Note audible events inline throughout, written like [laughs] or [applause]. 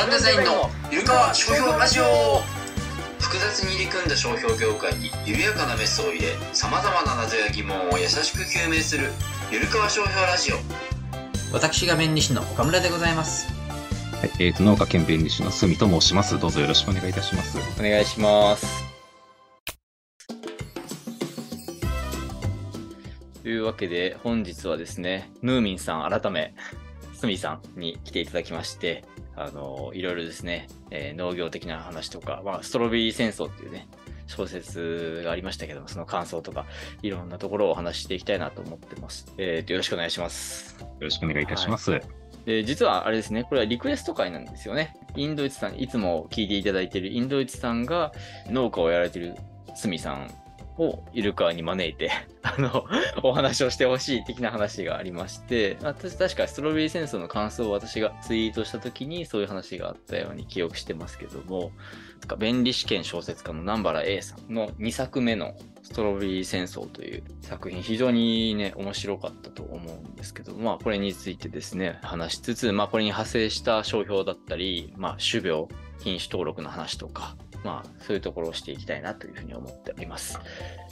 ランデザインのゆるかわ商標ラジオ複雑に入り組んだ商標業界に緩やかなメスを入れさまざまな謎や疑問を優しく究明するゆるかわ商標ラジオ私が弁理士の岡村でございますはい、えーと、農家兼弁理士の住と申します。どうぞよろしくお願いいたします。お願いしますというわけで本日はですねヌーミンさん改め住さんに来ていただきましてあのいろいろですね、えー、農業的な話とか、まあ、ストロベリー戦争っていうね小説がありましたけども、その感想とか、いろんなところをお話ししていきたいなと思ってます。えー、とよろしくお願いします。よろしくお願いいたします。はいで実はあれですね、これはリクエスト会なんですよね。インドイツさん、いつも聞いていただいているインドイツさんが農家をやられているスミさんをイルカに招いて [laughs] あの、お話をしてほしい的な話がありまして、私確かストロベリー戦争の感想を私がツイートした時にそういう話があったように記憶してますけども、弁理士兼小説家の南原 A さんの2作目のストロベリー戦争という作品、非常にね、面白かったと思うんですけど、まあこれについてですね、話しつつ、まあこれに派生した商標だったり、まあ種苗、品種登録の話とか、まあ、そういうところをしていきたいなというふうに思っております。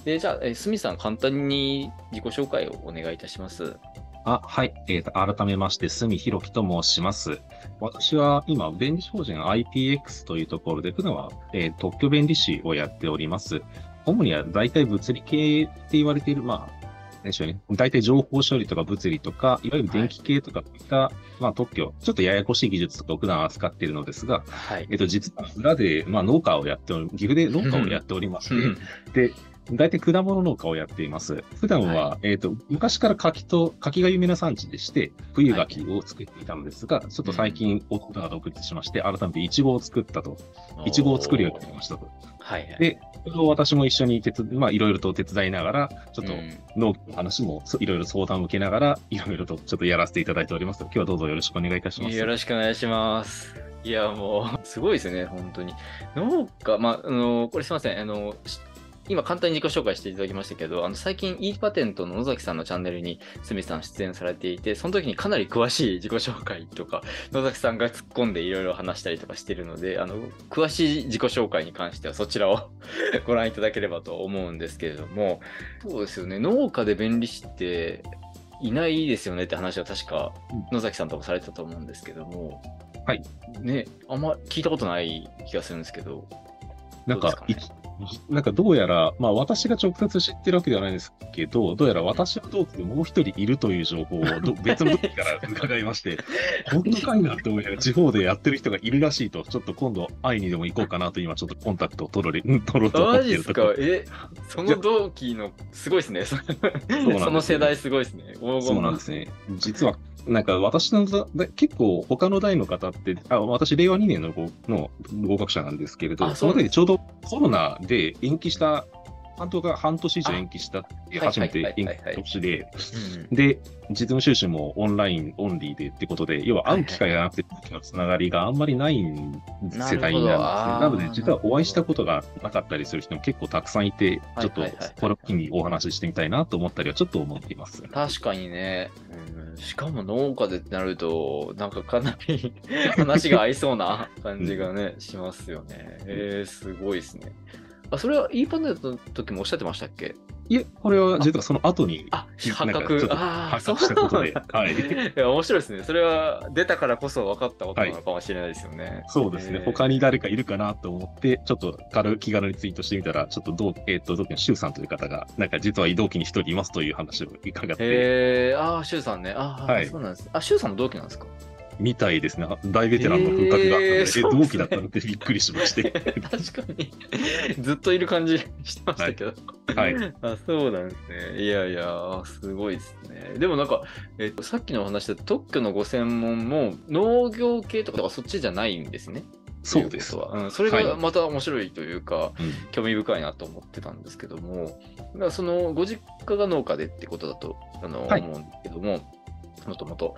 で、じゃあ、えすみさん、簡単に自己紹介をお願いいたします。あはい、えー、改めまして、住弘樹と申します。私は今、弁理法人 IPX というところで、普段は、えー、特許弁理士をやっております。主には大体物理系って言われている、まあ、でしょうね。大体情報処理とか物理とか、いわゆる電気系とかいった、はい、まあ特許、ちょっとややこしい技術とかを普段扱っているのですが、はい、えっと、実は裏で、まあ農家をやっており、岐阜で農家をやっておりまして、で、大体果物農家をやっています。普段は、はい、えっ、ー、と、昔から柿と、柿が有名な産地でして、冬柿を作っていたのですが、はい、ちょっと最近、夫が独立しまして、改めてイチゴを作ったと。イチゴを作るようになりましたと。はい、はい、で、それを私も一緒に手まあ、いろいろと手伝いながら、ちょっと農業の話もいろいろ相談を受けながら、いろいろとちょっとやらせていただいております。今日はどうぞよろしくお願いいたします。よろしくお願いします。いや、もう、すごいですね、本当に。農家、まあ、あの、これすみません、あの、今簡単に自己紹介していただきましたけど、あの最近 e パテントの野崎さんのチャンネルに鷲見さん出演されていて、その時にかなり詳しい自己紹介とか、野崎さんが突っ込んでいろいろ話したりとかしてるので、あの、詳しい自己紹介に関してはそちらを [laughs] ご覧いただければと思うんですけれども、そうですよね、農家で便利士っていないですよねって話は確か野崎さんともされてたと思うんですけども、はい。ね、あんま聞いたことない気がするんですけど、なんか、ね、なんかどうやら、まあ私が直接知ってるわけではないんですけど、どうやら私の同期でもう一人いるという情報を [laughs] 別の時から伺いまして、本当かいなって思いながら地方でやってる人がいるらしいと、ちょっと今度会いにでも行こうかなと今ちょっとコンタクトを取ろう取ろうと思ってるとこえ、その同期の、すごいですね。その世代すごいですね。そうなんですね。実はなんか私の結構他の代の方って、あ私、令和2年のの合格者なんですけれど、その時ちょうどコロナで延期した半島が半年以上延期したって初めて延期年で、で、実務収集もオンラインオンリーでってことで、要は会う機会がなくて、のつながりがあんまりない世代なんですね。なので、実はお会いしたことがなかったりする人も結構たくさんいて、ちょっとこの機にお話ししてみたいなと思ったりはちょっと思っています。確かにね。うん、しかも農家でってなると、なんかかなり [laughs] 話が合いそうな感じがね、しますよね。えー、すごいですね。あ、それは e パネルの時もおっしゃってましたっけ？いえ、これは実はその後に、あ、発覚。発覚したことで。[laughs] はい。いや、面白いですね。それは出たからこそ分かったことなのかもしれないですよね。はい、そうですね。他に誰かいるかなと思って、ちょっと軽気軽にツイートしてみたら、ちょっと同、えっ、ー、と、同期の周さんという方が、なんか実は同期に一人いますという話を伺って。へえ、ああ、周さんね。ああ、はい、そうなんです。あ、周さんも同期なんですか？みたいですね。大ベテランの風格があったので、えー、同期だったのでびっくりしまして。確かに。ずっといる感じしてましたけど。はい。はい、あそうなんですね。いやいや、すごいですね。でもなんか、えっと、さっきのお話で特許のご専門も農業系とかそっちじゃないんですね。そうですわ、うん。それがまた面白いというか、はい、興味深いなと思ってたんですけども、そのご実家が農家でってことだとあの、はい、思うんですけども、もともと。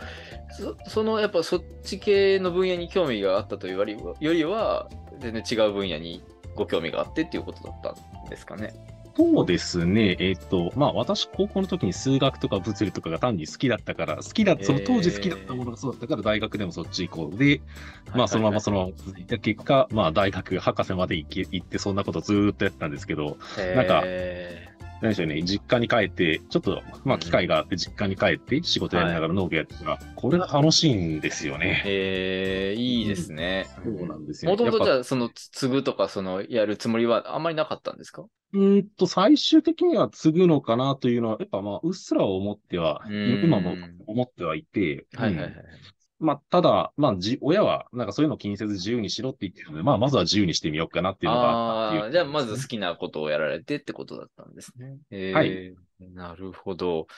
そのやっぱそっち系の分野に興味があったというよりよりは、全然違う分野にご興味があってっていうことだったんですかね。そうですね。えっ、と、まあ私、高校の時に数学とか物理とかが単に好きだったから、好きだ、その当時好きだったものがそうだったから、大学でもそっち行こう。で、まあそのままその、続いた結果、まあ大学、博士まで行って、そんなことずーっとやってたんですけど、なんかへ何でしょうね、実家に帰って、ちょっと、まあ機会があって実家に帰って仕事やりながら農業やってたら、これが楽しいんですよーね。へーいいですね。そうなんですよ。もともとじゃあ、その、つ継ぐとか、その、やるつもりはあんまりなかったんですか？うーんと、最終的には継ぐのかなというのは、やっぱまあ、うっすら思っては、うん今も思ってはいて、はいはいはいうん。まあ、ただ、まあ、じ、親は、なんかそういうの気にせず自由にしろって言ってるので、まあ、まずは自由にしてみようかなっていうのがあったっていうああ、じゃあまず好きなことをやられてってことだったんですね。えーはいなるほど。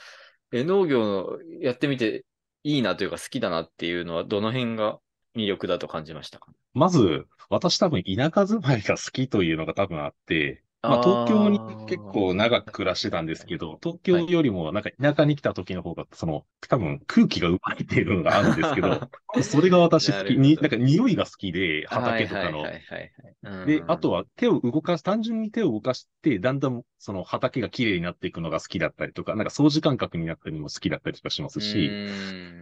え、農業のやってみていいなというか好きだなっていうのはどの辺が魅力だと感じましたか？まず、私多分田舎住まいが好きというのが多分あって、まあ、東京に結構長く暮らしてたんですけど、東京よりもなんか田舎に来た時の方が、その、多分空気がうまいっていうのがあるんですけど、[laughs] それが私好き、に、なんか匂いが好きで、畑とかの。はい。はいはいはい。はいで、あとは、は手を動かす、単純に手を動かして、だんだんその畑が綺麗になっていくのが好きだったりとか、なんか掃除感覚になったりも好きだったりとかしますし、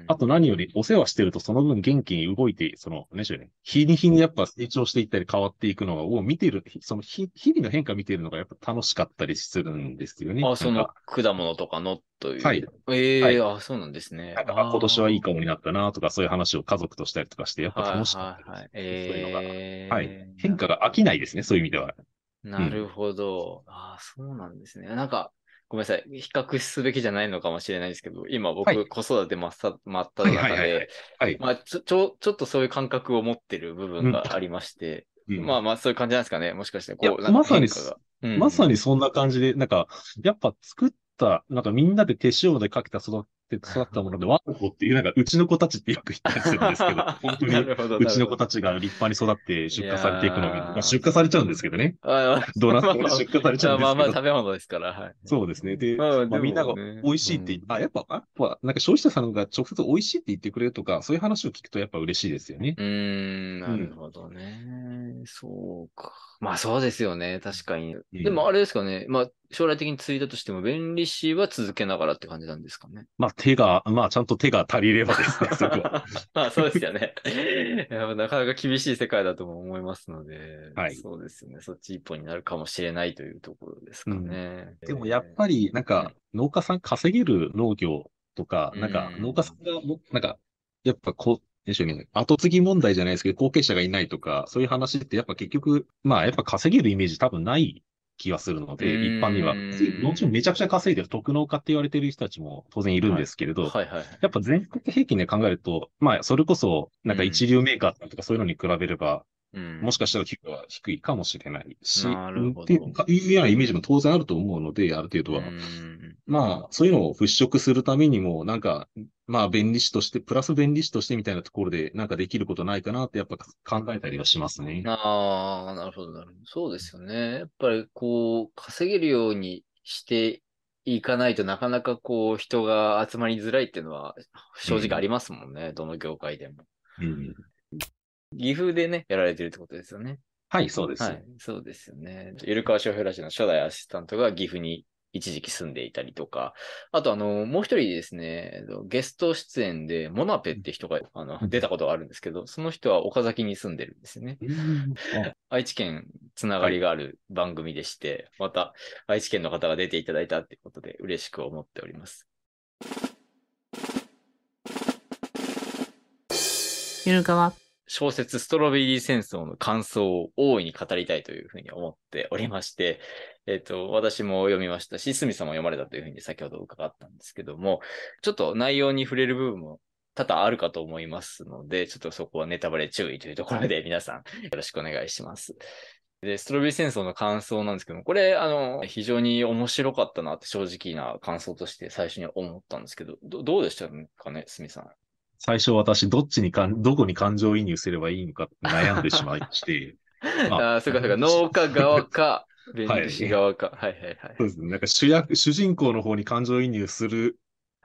あと何よりお世話してるとその分元気に動いて、その、何でしょうね、日に日にやっぱ成長していったり変わっていくのを見てる、その日日々の変化見てるのがやっぱ楽しかったりするんですよね。あ、その果物とかのという。はい。ええはいあ、そうなんですね。なんかあ今年はいいかもになったなとか、そういう話を家族としたりとかして、やっぱ楽しかったはいはいはい。です。そういうのが。えーはい。変化が飽きないですね、そういう意味では。なるほど。ああ、そうなんですね。なんか、ごめんなさい。比較すべきじゃないのかもしれないですけど、今僕、はい子育て真っさ真っ只中はいはいはいはいで、ちょ、っとそういう感覚を持ってる部分がありまして、うんまあまあ、そういう感じなんですかね。もしかして、こう、まさにまさにそんな感じで、なんか、やっぱ作った、なんかみんなで手塩でかけた育って育ったもので、ワンコっていう、なんかうちの子たちってよく言ったりするんですけど、[laughs] 本当にうちの子たちが立派に育って出荷されていくのを見るいやーまあ出荷されちゃうんですけどね。ドーナツまあまあで出荷されちゃうんですけど。まあまあ、食べ物ですから、はい。そうですね。で、まあまあ、みんながね美味しいってうんあ、やっぱ、やっぱ、なんか消費者さんが直接美味しいって言ってくれるとか、そういう話を聞くとやっぱ嬉しいですよね。うーん、なるほどね。そうか。まあそうですよね。確かに。うんでもあれですかね。まあ将来的に継いだとしても、弁理士は続けながらって感じなんですかね。まあ手が、まあちゃんと手が足りればですね、そこは。[laughs] まあそうですよね。[laughs] いやなかなか厳しい世界だとも思いますので、はいそうですよね。そっち一本になるかもしれないというところですかね。でもやっぱり、なんか、農家さん稼げる農業とか、なんかうん農家さんがも、なんか、やっぱこう、でしょうね。後継ぎ問題じゃないですけど、後継者がいないとか、そういう話ってやっぱ結局、まあやっぱ稼げるイメージ多分ない気がするので、うん一般には。もちろんめちゃくちゃ稼いでる特農家って言われてる人たちも当然いるんですけれど、はいはいはい。やっぱ全国平均で考えると、まあそれこそ、なんか一流メーカーとかそういうのに比べれば、うんもしかしたら低は低いかもしれないし、なるほどっていうようなイメージも当然あると思うので、ある程度は。うんまあ、そういうのを払拭するためにも、なんか、まあ、便利士として、プラス便利士としてみたいなところで、なんかできることないかなって、やっぱ考えたりはしますね。ああ、なるほど、なるほど。そうですよね。やっぱりこう、稼げるようにしていかないとなかなかこう、人が集まりづらいっていうのは正直ありますもんね。どの業界でも。うん。岐阜でね、やられてるってことですよね。はい、そうです。はい、そうですよね。ゆるかわ商標ラジオの初代アシスタントが岐阜に一時期住んでいたりとか、あとあの、もう一人ですね、ゲスト出演でモナペって人があの出たことがあるんですけど、その人は岡崎に住んでるんですよね。愛知県つながりがある番組でして、また愛知県の方が出ていただいたってことで嬉しく思っております。ゆるかわ。小説ストロベリー戦争の感想を大いに語りたいというふうに思っておりまして、えっ、と、私も読みましたし、スミさんも読まれたというふうに先ほど伺ったんですけども、ちょっと内容に触れる部分も多々あるかと思いますので、ちょっとそこはネタバレ注意というところで皆さんよろしくお願いします。で、ストロベリー戦争の感想なんですけども、これ、あの、非常に面白かったなって正直な感想として最初に思ったんですけど、どどうでしたかね、スミさん。最初私、どっちにかん、どこに感情移入すればいいのか悩んでしまいまして、[laughs] まあ。ああ、そうかそうか、農家側か、[laughs] 弁理士側か。はい。はいはい。そうですね。なんか主役、主人公の方に感情移入する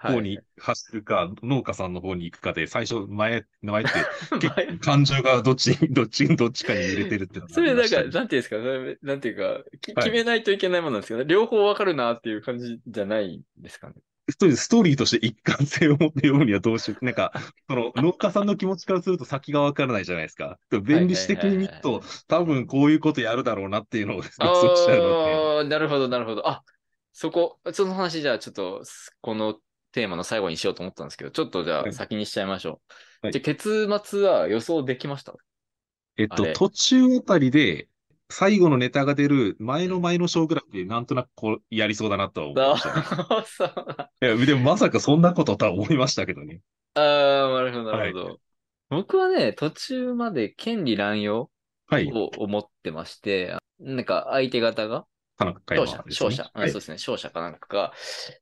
方に走るか、農家さんの方に行くかで、最初前、前って、[laughs] 感情がどっちに、どっちに、どっちかに揺れてるってそれなんか、なんていうんですか、なんていうか、決めないといけないものなんですけど、両方わかるなっていう感じじゃないですかね。ストーリーストーリーとして一貫性を持って読むにはどうしよう。なんか、その農家さんの気持ちからすると先がわからないじゃないですか。でも弁理士的に見るはいと、多分こういうことやるだろうなっていうのを予あ想しちゃうので。なるほど、なるほど。あ、そこ、その話じゃあちょっと、このテーマの最後にしようと思ったんですけど、ちょっとじゃはいあ先にしちゃいましょう。はいじゃあ結末は予想できました？えっと途中あたりで、最後のネタが出る前の前の章ぐらいで、なんとなくこう、やりそうだなとは思いましたね。[laughs] いや、でもまさかそんなこととは思いましたけどね。ああ、なるほど、なるほど。僕はね、途中まで権利乱用はい。を思ってまして、なんか相手方が、勝者、勝者、あはいそうですね、勝者かなんかが、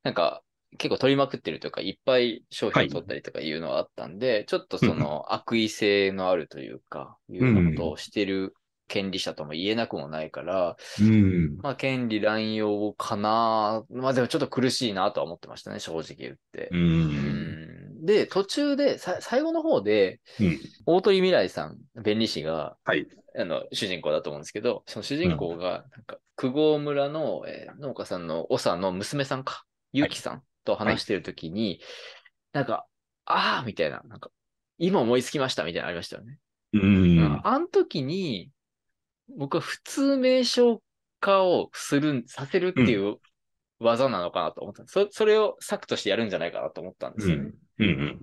なんか、結構取りまくってるというか、いっぱい商品を取ったりとかいうのがあったんで、ちょっとその悪意性のあるというか、いうことをしてる権利者とも言えなくもないから、うん。まあ、権利乱用かな。まあでもちょっと苦しいなとは思ってましたね、正直言って。う。うんんで、途中で、さ最後の方で、うん。大鳥未来さん、弁理士が、はい。あの、主人公だと思うんですけど、その主人公が、なんか、久郷村の、えー農家さんの長の娘さんか、ゆきさんと話してるときに、なんか、ああみたいな、なんか、今思いつきましたみたいなのありましたよね。うん。あの時に、僕は普通名称化をする、させるっていう技なのかなと思った。そそれを策としてやるんじゃないかなと思ったんですよね。うん。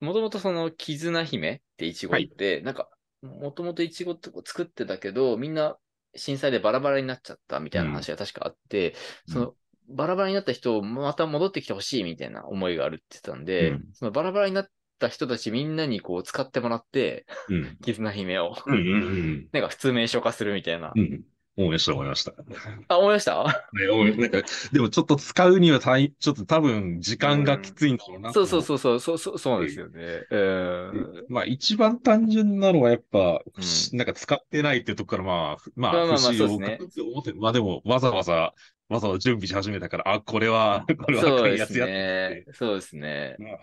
もともとその、絆姫ってイチゴって、なんか、もともとイチゴって作ってたけど、みんな震災でバラバラになっちゃったみたいな話が確かあって、うんその、バラバラになった人をまた戻ってきてほしいみたいな思いがあるって言ってたんで、うんそのバラバラになった人たちみんなにこう使ってもらって、うん。絆姫を、うん。うん。なんか普通名称化するみたいな。うん。思いました、思いました。あ、思いました？ね、思いなんか、でもちょっと使うには大、ちょっと多分時間がきついんだろうな。そうそうそうそう、そうそうそうですよね。うん。まあ一番単純なのはやっぱ、うんなんか使ってないってとこからまあ、まあ、まあまあまあ不そうですねまあでもわざわざ、わざわざ準備し始めたから、あ、これは、これはそうです赤いやつやっね。そうですね。まあ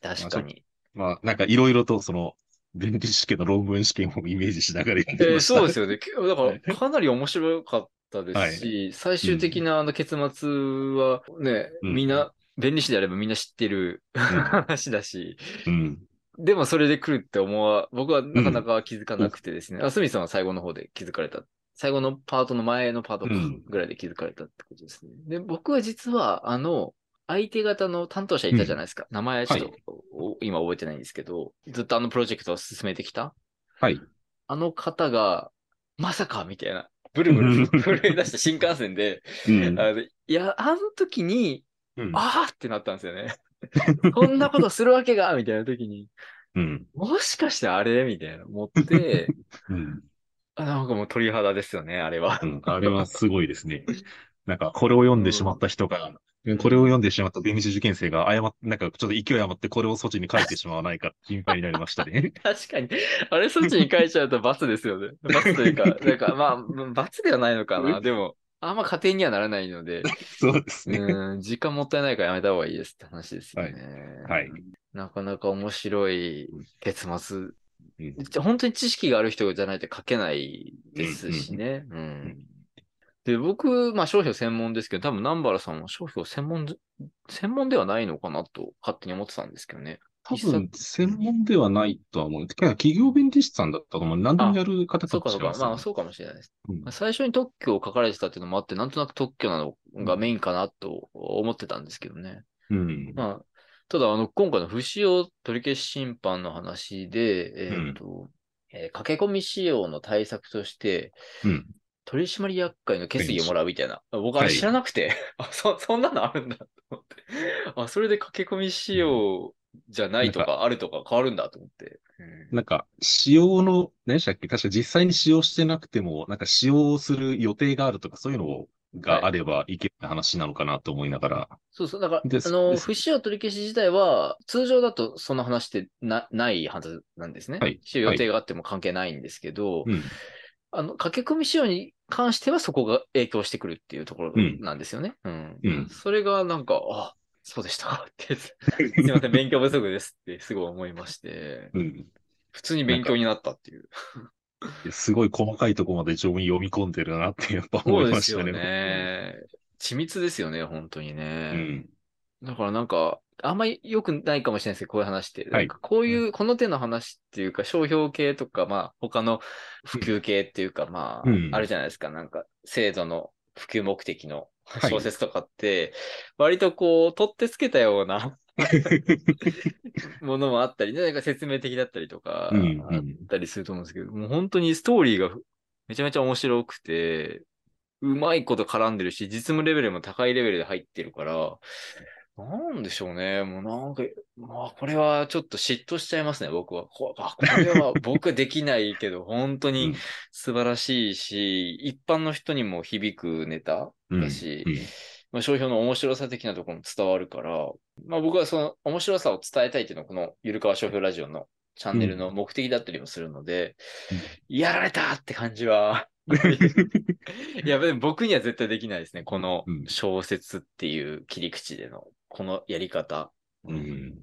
確かに。まあ、なんかいろいろとその、弁理士試験の論文試験をイメージしながらやってえーました。そうですよね。けだかはいら、かなり面白かったですし、最終的なあの結末はね、うんみんな、弁理士であればみんな知ってる話だし、うん。でもそれで来るって思わ、僕はなかなか気づかなくてですね。あ、スミさんは最後の方で気づかれた。最後のパートの前のパートぐらいで気づかれたってことですね。で、僕は実は、あの、相手方の担当者いたじゃないですか。名前はちょっと、お今覚えてないんですけど、ずっとあのプロジェクトを進めてきたはい。あの方が、まさかみたいな、ブルブル [laughs] 震え出した新幹線で、うん。あのいや、あの時に、うんあーってなったんですよね。[laughs] こんなことするわけがみたいな時に、うん。もしかしてあれ？みたいな思って、[laughs] うん。あなんかもう鳥肌ですよね、あれはう。ん。あれはすごいですね。なんか、これを読んでしまった人が、これを読んでしまった弁理士受験生が誤っなんかちょっと勢い余ってこれを措置に書いてしまわないか心配になりましたね。[laughs] 確かに。あれ、そっちに書いちゃうと罰ですよね。[laughs] 罰というか、なんか、まあ、罰ではないのかな。でも、あんま家庭にはならないので、そうですね。うん、時間もったいないからやめた方がいいですって話ですよね。はい。なかなか面白い結末。うん本当に知識がある人じゃないと書けないですしね。うん。で、僕、まあ商標専門ですけど、多分南原さんは商標専門で、専門ではないのかなと勝手に思ってたんですけどね。多分、専門ではないとは思う。企業弁理士さんだったと思う。何でもやる方そうかそうか。かもしれまあそうかもしれないです。うん最初に特許を書かれてたっていうのもあって、なんとなく特許なのがメインかなと思ってたんですけどね。うん。まあ、ただ、あの、今回の不使用取り消し審判の話で、えっ、と、えー駆け込み仕様の対策として、うん。取締役会の決議をもらうみたいな。僕はい知らなくて、[laughs] あ、そ、そんなのあるんだと思って。あ、それで駆け込み仕様じゃないとか、あるとか変わるんだと思って。うんなんか、使用の、何でしたっけ？確か実際に使用してなくても、なんか使用する予定があるとか、そういうのがあればいけない話なのかなと思いながら。そうそう。だから、あの、不使用取り消し自体は、通常だとその話ってな、ないはずなんですね。はい使用予定があっても関係ないんですけど、うん。あの、駆け込み仕様に関してはそこが影響してくるっていうところうんなんですよね。うん。うんそれがなんか、あ、そうでしたかって、[laughs] すいません、勉強不足ですってすごい思いまして、うん。普通に勉強になったっていう。すごい細かいところまで上手に読み込んでるなってやっぱそ思うですよいましたね。ね。緻密ですよね、本当にうね。ん。だからなんか、あんまり良くないかもしれないですけど、こういう話って。はい。なんかこういう、この手の話っていうか、商標系とか、まあ、他の普及系っていうか、まあ、うん。あるじゃないですか。なんか、制度の普及目的のはい。小説とかって、割とこう、取ってつけたような [laughs] ものもあったり、なんか説明的だったりとか、うんうん。あったりすると思うんですけど、もう本当にストーリーがめちゃめちゃ面白くて、うまいこと絡んでるし、実務レベルも高いレベルで入ってるから、なんでしょうね。もうなんか、まあこれはちょっと嫉妬しちゃいますね、僕は。こあこれは [laughs] 僕はできないけど、本当にうん素晴らしいし、一般の人にも響くネタうんだし、うんまあ、商標の面白さ的なところも伝わるから、まあ僕はその面白さを伝えたいっていうのはこのゆるかわ商標ラジオのチャンネルの目的だったりもするので、やられたって感じは。[laughs] いや、でも僕には絶対できないですね。このうん小説っていう切り口での、このやり方。うん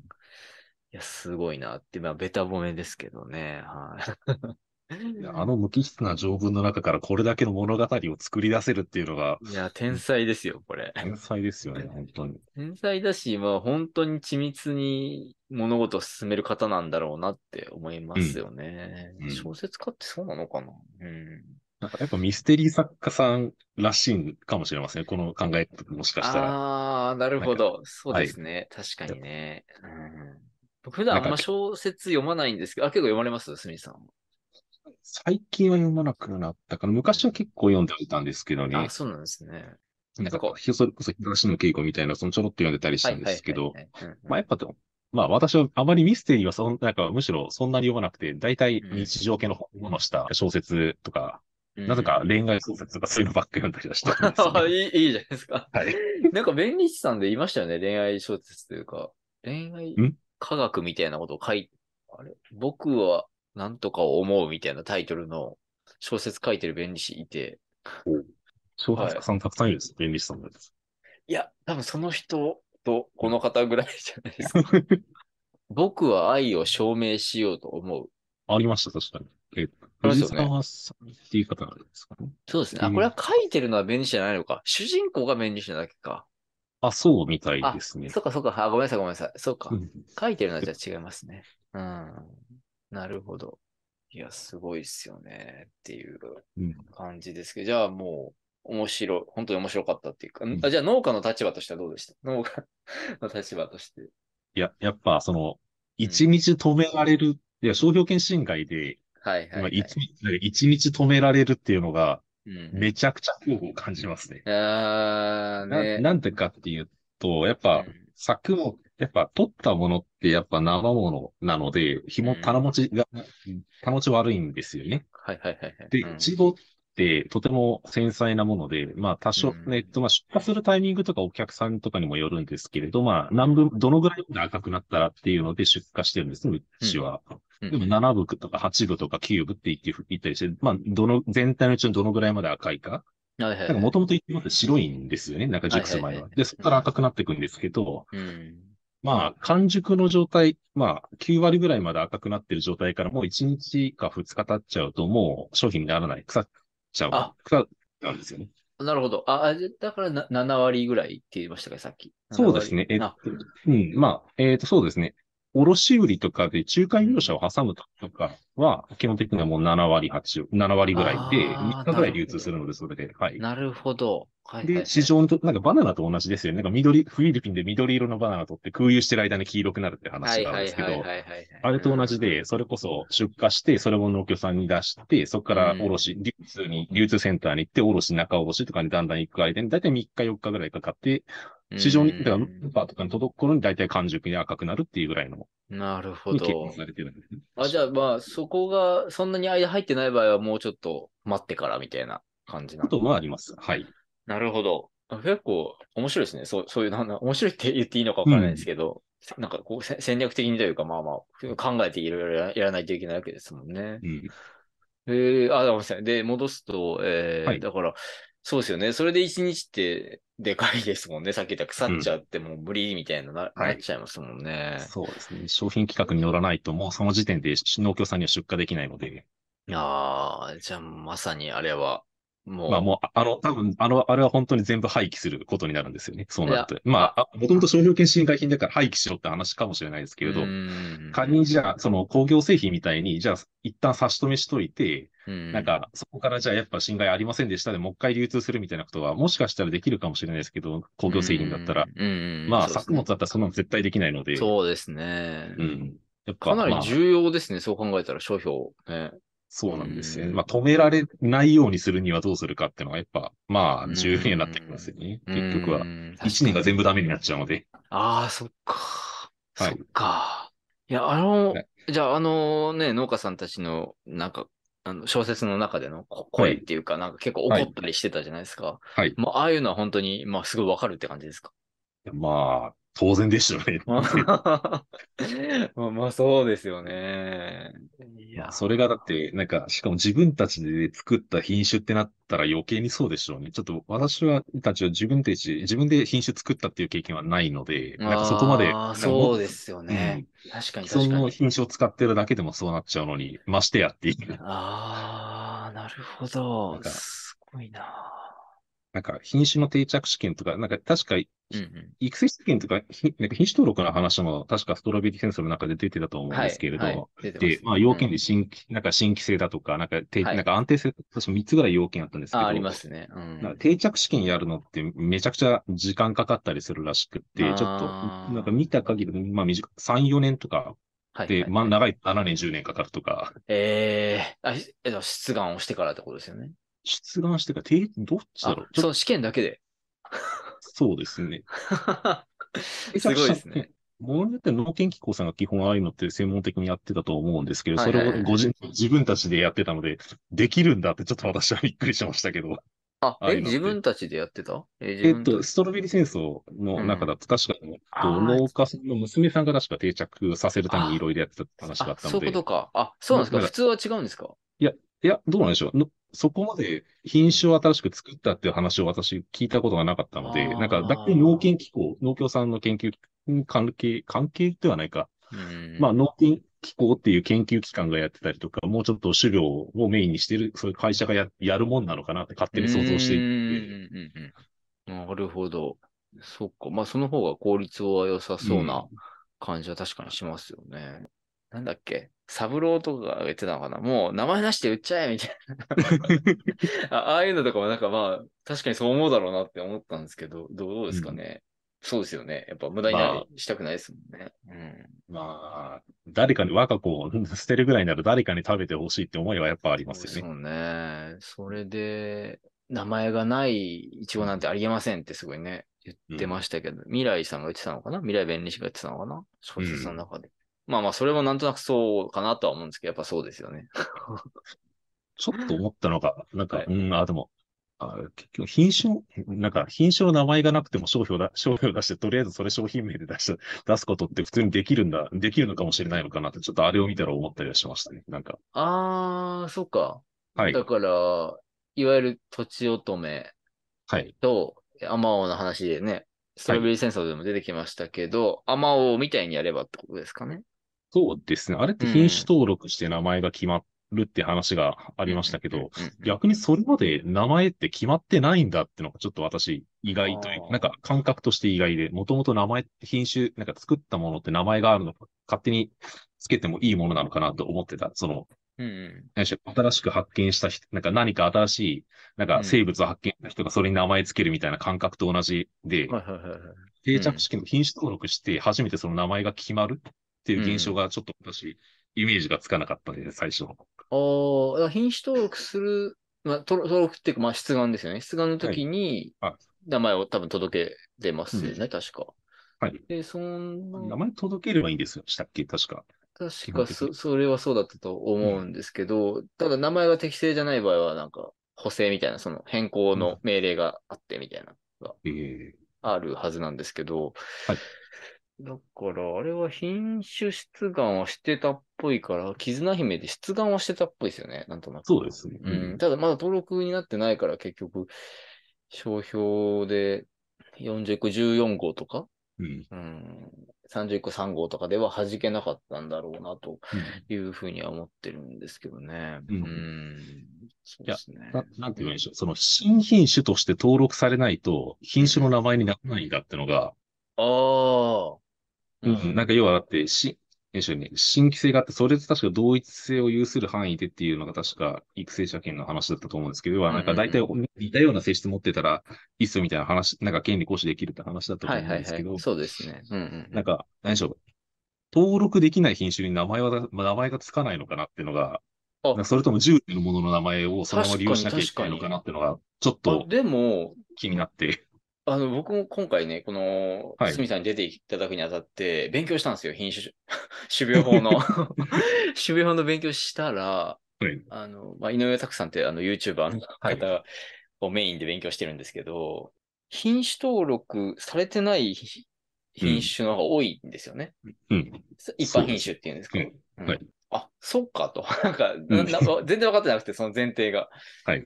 いや、すごいなって、まあ、ベタ褒めですけどね。はい。あの無機質な条文の中からこれだけの物語を作り出せるっていうのがいや、天才ですよ、これ。天才ですよね、本当に。天才だし、まあ本当に緻密に物事を進める方なんだろうなって思いますよね。うんうん小説家ってそうなのかな？うん。なんかやっぱミステリー作家さんらしいんかもしれませんね。この考え、もしかしたら。ああ、なるほど。そうですね。確かにね。うん、僕普段あんま小説読まないんですけど、あ、結構読まれます？すみさんは。最近は読まなくなったかな。昔は結構読んでいたんですけどね。あ、そうなんですね。なんか、それこそ東野稽古みたいな、そのちょろっと読んでたりしたんですけど、まあやっぱでも、まあ私はあまりミステリーはそんなんかむしろそんなに読まなくて、大体日常系のものした小説とか、うんなぜか恋愛小説とかそういうのばっか読んだりはしてるんですよね、[laughs] いいいいじゃないですか。はい。なんか、弁理士さんで言いましたよね？恋愛小説というか、恋愛ん？科学みたいなことを書いあれ？僕は何とかを思うみたいなタイトルの小説書いてる弁理士いて、小説家さんたくさんいるんです、弁理士さんのです。いや、多分その人とこの方ぐらいじゃないですか。[laughs] 僕は愛を証明しようと思う。ありました、確かに。えっと、沢さんっていう方なんですか？ね。そうですね。あ、うんこれは書いてるのは弁理士じゃないのか？主人公が弁理士なだけか。あ、そうみたいあ、ですね。そうかそうか。あ、ごめんなさいごめんなさい。そうかう。ん書いてるのはじゃあ違いますね。うん。なるほど。いや、すごいっすよね。っていううん感じですけど、じゃあもう、面白い、本当に面白かったっていうか、んあじゃあ農家の立場としてはどうでした？農家の立場として。いや、やっぱ、その、一日止められる、いや、商標権侵害で、はいはい、まあはい。一日止められるっていうのが、うん、めちゃくちゃ恐怖を感じますね。あーなね。なんでかっていうと、やっぱ、うん作物、やっぱ取ったものってやっぱ生ものなので、紐、うん棚持ちが、棚持ち悪いんですよね。はいはいはいはい。で、うんいちごってとても繊細なもので、まあ多少、うんえっと、まあ出荷するタイミングとかお客さんとかにもよるんですけれど、まあ何分、どのぐらいまで赤くなったらっていうので出荷してるんですね、うちは。うんでも7部とか8部とか9部って言って、言ったりして、まあどの、全体のうちのどのぐらいまで赤いか。もともと一部って白いんですよね、なんか熟す前はいはいはい。はで、そこから赤くなっていくんですけど、うん。まあ、完熟の状態、まあ、9割ぐらいまで赤くなってる状態からもう1日か2日経っちゃうともう商品にならない。腐っちゃう。あ腐っちゃうんですよね。なるほど。あ、だからな7割ぐらいって言いましたか、さっき。そうですね。えっ7と割、うん、まあ、えっと、そうですね。卸売とかで仲介業者を挟むとかは、基本的にはもう7割、8、7割ぐらいで、あー3日ぐらい流通するので、それで。はい。なるほど。はいで、市場にと、なんかバナナと同じですよね。なんか緑、フィリピンで緑色のバナナ取って空輸してる間に黄色くなるって話があるんですけど。あれと同じで、それこそ出荷して、それも農協さんに出して、そこから卸、流通に、流通センターに行って、卸、中卸とかにだんだん行く間に、だいたい3日4日ぐらいかかって、市場に、だから、スーパーとかに届く頃にだいたい完熟に赤くなるっていうぐらいの、なるほど算。されてるんですね。あ、じゃあまあ、そこが、そんなに間入ってない場合はもうちょっと待ってからみたいな感じなこともあります。はい。なるほど。あ結構面白いですね。そう、そういう、な面白いって言っていいのかわからないですけど、なんかこうせ戦略的にというか、まあまあ、考えていろいろややらないといけないわけですもんね。うん。えー、あ、ごめんなさい。で、戻すと、えーはいだから、そうですよね。それで1日ってでかいですもんね。さっき言った腐っちゃってもう無理みたいなな,、はいなっちゃいますもんね。そうですね。商品企画に乗らないと、もうその時点で農協さんには出荷できないので、ああ、じゃあまさにあれは、もう、まあもう、ああの、多分あの、あれは本当に全部廃棄することになるんですよね。そうなるいと。まあ、もともと商標権侵害品だから廃棄しろって話かもしれないですけれどう、ん仮にじゃあ、その工業製品みたいに、じゃあ、一旦差し止めしといて、うんなんか、そこからじゃあやっぱ侵害ありませんでしたでもう一回流通するみたいなことは、もしかしたらできるかもしれないですけど、工業製品だったら。、まあ、ね作物だったらそんなの絶対できないので。そうですね。うん。やっぱ、かなりまあ重要ですね、そう考えたら商標。ね、そうなんですよね。うんまあ、止められないようにするにはどうするかっていうのが、やっぱ、まあ、うん重要になってきますよね。結局はう。ん一年が全部ダメになっちゃうので。ああ、そっか。はいそっか。いや、あのね、じゃあ、あのね、農家さんたちの、なんか、あの小説の中でのこ声っていうか、なんか結構怒ったりしてたじゃないですか。はい。もう、ああいうのは本当に、まあ、すごいわかるって感じですか？まあ、当然でしょうね。[laughs] まあ、まあ、そうですよね。いや、それがだって、なんか、しかも自分たちで作った品種ってなったら余計にそうでしょうね。ちょっと私は、たちは自分たち、自分で品種作ったっていう経験はないので、なんかそこまで、そうですよね。確かに確かに。の品種を使ってるだけでもそうなっちゃうのに、ましてやっていう。ああ、なるほどすごいな。なんか品種の定着試験とか、なんか確かうんうん。育成試験とか、ひなんか品種登録の話も確かストロベリー戦争の中で出てたと思うんですけれど、はい。はいで、まあ要件で新規、なんか新規性だとか、なんか定、はい。なんか安定性、確か3つぐらい要件あったんですけど、あ、ありますね。うん。定着試験やるのってめちゃくちゃ時間かかったりするらしくって、ちょっと、あーなんか見た限り、まあ短い、3、4年とかはい、で、はい。まあ長い7年、10年かかるとか、ええあ、しえっと出願をしてからってことですよね。出願してか、定どっちだろう？そう、試験だけで。そうですね。[laughs] すごいですね。ものによっては農研機構さんが基本ああいうのって専門的にやってたと思うんですけど、それをご自自分たちでやってたので、できるんだってちょっと私はびっくりしましたけど。あ、え、自分たちでやってた？え、自えっと、ストロベリー戦争の中だと確かに、農家さんの娘さんが確か定着させるためにいろいろやってたって話がああっ、たので。そういうことか。あ、そうなんですか。普通は違うんですか？いや、どうなんでしょう。のそこまで品種を新しく作ったっていう話を私聞いたことがなかったので、あーなんか、だい農研機構、農協さんの研究関係、関係ではないか。うん。まあ、農研機構っていう研究機関がやってたりとか、もうちょっと種苗をメインにしてる、そういう会社がややるもんなのかなって勝手に想像していて。うんうんうんうんなるほど。そっか。まあ、その方が効率は良さそうな感じは確かにしますよね。なんだっけ？サブローとかが言ってたのかな？もう名前なしで売っちゃえみたいな [laughs] あ。ああいうのとかもなんかまあ、確かにそう思うだろうなって思ったんですけど、どうですかね、そうですよね。やっぱ無駄になりしたくないですもんね。うん。まあ、誰かに、我が子を捨てるぐらいなら誰かに食べてほしいって思いはやっぱありますよね。そうね。それで、名前がないイチゴなんてありえませんってすごいね、言ってましたけど、未来さんが言ってたのかな？未来弁理士が言ってたのかな？小説の中で。まあまあ、それもなんとなくそうかなとは思うんですけど、やっぱそうですよね。[laughs] [laughs] ちょっと思ったのが、なんか、はいうん、あ、でも、あ結局、品種の、なんか、品種の名前がなくても商標だ、[laughs] 商標出して、とりあえずそれ商品名で出し、出すことって普通にできるんだ、できるのかもしれないのかなって、ちょっとあれを見たら思ったりはしましたね。なんか、あー、そっか。はいだから、いわゆる土地乙女はい。と、アマオの話でね、ストロベリー戦争でも出てきましたけど、アマオみたいにやればってことですかね。そうですね。あれって品種登録して名前が決まるって話があありましたけど、、逆にそれまで名前って決まってないんだってのがちょっと私意外というあーなんか感覚として意外で、もともと名前って品種、なんか作ったものって名前があるのか、勝手につけてもいいものなのかなと思ってた。その、うんうん新しく発見した人、なんか何か新しい、なんか生物を発見した人がそれに名前つけるみたいな感覚と同じで。定着式の品種登録して初めてその名前が決まるっていう現象がちょっと私、イメージがつかなかったんで、最初。ああ、品種登録する、まあ、登登録っていうか、まあ、出願ですよね。出願の時に名前を多分届け出ますよね、確か。はい。で、そ名の、前届ければいいんですよ、したっけ？確か。確かそ、それはそうだったと思うんですけど、ただ名前が適正じゃない場合は、なんか、補正みたいな、その変更の命令があってみたいな、ええあるはずなんですけど、はいだから、あれは品種出願はしてたっぽいから、絆姫で出願はしてたっぽいですよね、なんとなく。そうですね。うん。ただまだ登録になってないから結局、商標で40個14号とか、うん。うん、30個3号とかでは弾けなかったんだろうなとうんいうふうには思ってるんですけどね。うんんそうですね。ななんて言うんでしょう。その新品種として登録されないと、品種の名前にならないんだってのが、ああ。うん、なんか要はだって、し、何でしね、新規性があって、それと確か同一性を有する範囲でっていうのが確か育成者権の話だったと思うんですけど、要はなんか大体似たような性質持ってたらいいっすよみたいな話、なんか権利行使できるって話だったとはい思うんですけどはいはい。、そうですね。うんうん。なんか、何でしょう。登録できない品種に名前は、名前がつかないのかなっていうのが、それとも従来のものの名前をそのまま利用しなきゃいけないのかなっていうのが、ちょっあとでも、気になって。あの、僕も今回ね、この、はいすみさんに出ていただくにあたって、勉強したんですよ、品種、[laughs] 種苗法の。[laughs] [laughs] 種苗法の勉強したら、はい。あの、まあ、井上拓さんってあの YouTuber のはい方をメインで勉強してるんですけど、品種登録されてない品種の方が多いんですよね。うん。一般品種っていうんですか？うんうんはいあ、そっかと。なんか、なな全然分かってなくて、その前提が。はい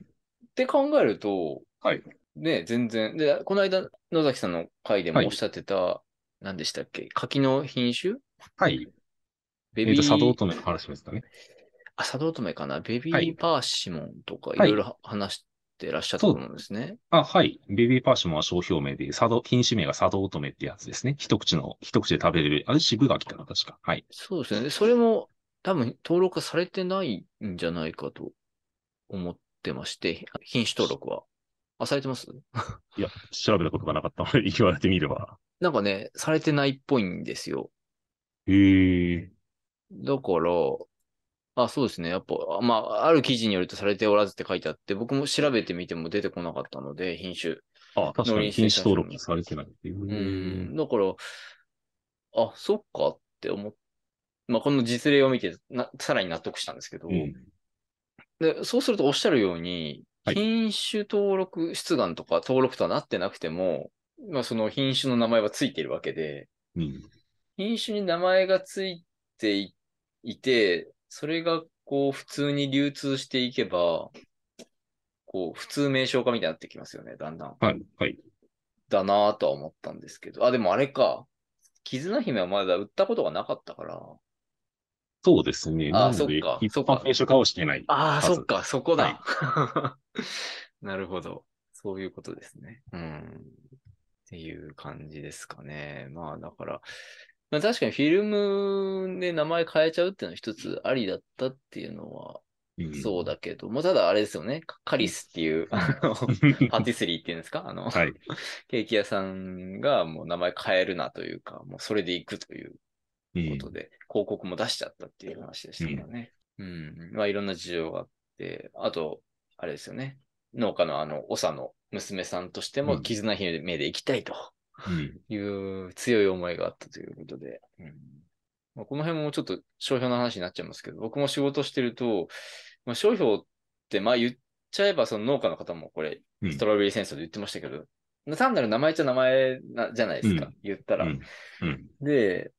って考えると、はい。ね、全然。で、この間、野崎さんの回でもはいおっしゃってた、何でしたっけ？柿の品種？はい。ベビー、えっと、佐藤乙女の話ですかね。あ、佐藤乙女かな？ベビはいーパーシモンとかいはいろいろ話してらっしゃったと思うんですね。あ、はい。ベビーパーシモンは商標名で、佐渡、品種名が佐渡乙女ってやつですね。一口の、一口で食べれる。あれ、渋柿かな、確か。はい。そうですね。でそれも多分登録されてないんじゃないかと思ってまして、品種登録は。あ、されてます？[laughs] いや、調べたことがなかったので、[laughs] 言われてみれば。なんかね、されてないっぽいんですよ。へえ。だから、あ、そうですね。やっぱ、あまあ、ある記事によるとされておらずって書いてあって、僕も調べてみても出てこなかったので、品種。あ、確かに品種登録されてないっていう。うん。だから、あ、そっかって思っまあ、この実例を見てな、さらに納得したんですけど、うん。で、そうするとおっしゃるように、はい品種登録出願とか登録とはなってなくても、まあ、その品種の名前はついているわけで、うん。品種に名前がついていいて、それがこう普通に流通していけば、こう普通名称化みたいになってきますよね、だんだん。はい。はい。だなぁとは思ったんですけど。あ、でもあれか。絆姫はまだ売ったことがなかったから。そうですね。あなのでそっか、一般品種化をしてない。ああ、そっか、そこだ。[laughs] なるほど。そういうことですね。うん。っていう感じですかね。まあだから、まあ、確かにフィルムで名前変えちゃうっていうのは一つありだったっていうのはうんそうだけど、もうただあれですよね。カカリスっていう、あの、パティスリーっていうんですか？あの、はい。ケーキ屋さんがもう名前変えるなというか、もうそれで行くといううんことで、広告も出しちゃったっていう話でしたからね。うん。まあいろんな事情があって、あと、あれですよね。農家のあの、長の娘さんとしても、うん絆姫で行きたいとうん。いう強い思いがあったということで。うんまあ、この辺もちょっと商標の話になっちゃいますけど、僕も仕事してると、まあ、商標って、まあ言っちゃえばその農家の方もこれ、うんストロベリー戦争で言ってましたけど、単なる名前っちゃ名前なじゃないですか、うん言ったら。うんうん。で、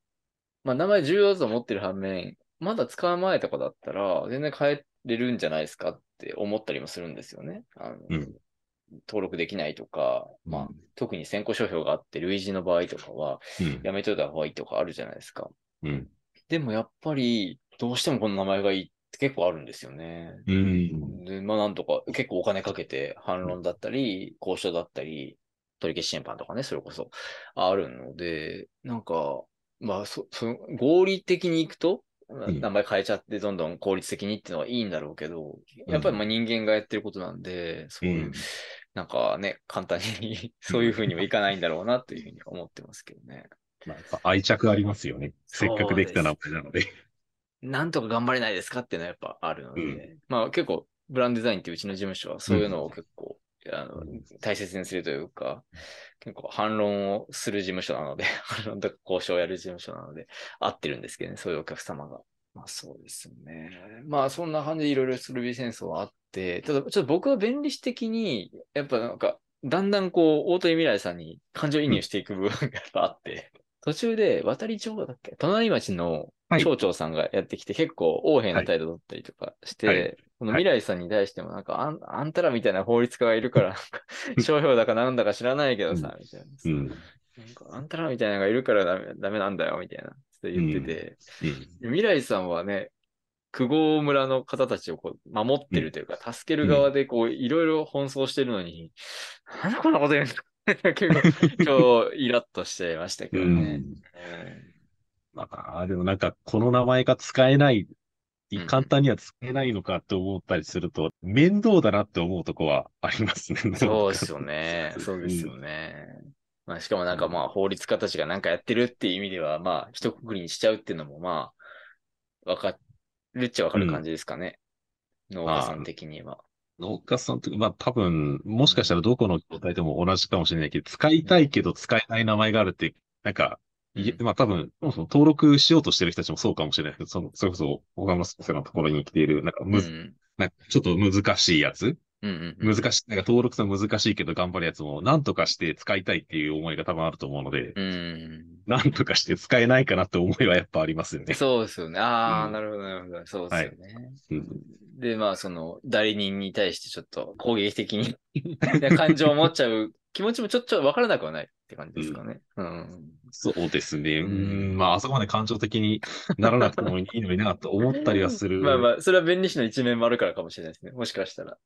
まあ名前重要だと思ってる反面、まだ使う前とかだったら、全然変えれるんじゃないですかって思ったりもするんですよね。あのうん登録できないとか、まあ、特に先行商標があって、類似の場合とかは、うん。やめといた方がいいとかあるじゃないですか。うん。でもやっぱり、どうしてもこの名前がいいって結構あるんですよね。うん。で、まあなんとか、結構お金かけて反論だったり、交渉だったり、取り消し審判とかね、それこそあるので、なんか、まあ、そ、その、合理的にいくと、ん。名前変えちゃってどんどん効率的にっていうのはいいんだろうけど、やっぱりまあ人間がやってることなんで、そういう、なんかね、簡単にそういうふうにはいかないんだろうなというふうに思ってますけどね。まあ、やっぱ愛着ありますよね。せっかくできた名前なので。なんとか頑張れないですかっていうのはやっぱあるので、うまあ結構、ブランドデザインってうちの事務所はそういうのを結構、あのうん大切にするというか、結構反論をする事務所なので、[laughs] 反論とか交渉をやる事務所なので、合ってるんですけどね、そういうお客様が。まあそうですよね。まあそんな感じでいろいろスルビー戦争はあって、ただちょっと僕は便利士的に、やっぱなんか、だんだんこう、大鳥未来さんに感情移入していく部分がやっぱあって、途中で渡り町だっけ？隣町のはい。町長さんがやってきて、結構横柄な態度だったりとかして、はい。この未来さんに対しても、なんか、あんあんたらみたいな法律家がいるから、商標だかなんだか知らないけどさ、みたいな。うん。なんかあんたらみたいなのがいるからダメダメなんだよ、みたいな。って言ってて、うん。未来さんはね、久保村の方たちをこう守ってるというか、助ける側でこう、いろいろ奔走してるのに、なんでこんなこと言うんだ [laughs] 結構、[laughs] 今日、イラッとしちゃいましたけどね。まあ、でもなんか、この名前が使えない、うん簡単には使えないのかって思ったりすると、面倒だなって思うとこはありますね。[laughs] そうですよね。そうですよね。まあ、しかもなんかまあ、法律家たちがなんかやってるっていう意味では、まあ、一括りにしちゃうっていうのもまあ、わかるっちゃわかる感じですかね。農家さん的には。農家さんとか、まあ多分、もしかしたらどこの状態でも同じかもしれないけど、使いたいけど使えない名前があるって、なんか、いうん。まあ多分、そもそも登録しようとしてる人たちもそうかもしれない。けど、そのそれこそ、岡村先生のところに来ている、なんかむず、うんなんかちょっと難しいやつ。うんうんうん。難しい、なんか登録するの難しいけど頑張るやつも、なんとかして使いたいっていう思いが多分あると思うので、うん。なんとかして使えないかなって思いはやっぱありますよね。そうですよね。ああ、うんなるほど、なるほど。そうですよね。うんで、まあ、その、代理人に対してちょっと攻撃的に [laughs] 感情を持っちゃう気持ちもちょっとわからなくはないって感じですかね。うん。そうですね。ううんん、まあ、あそこまで感情的にならなくてもいいのになと思ったりはする。まあまあ、それは弁理士の一面もあるからかもしれないですね。もしかしたら。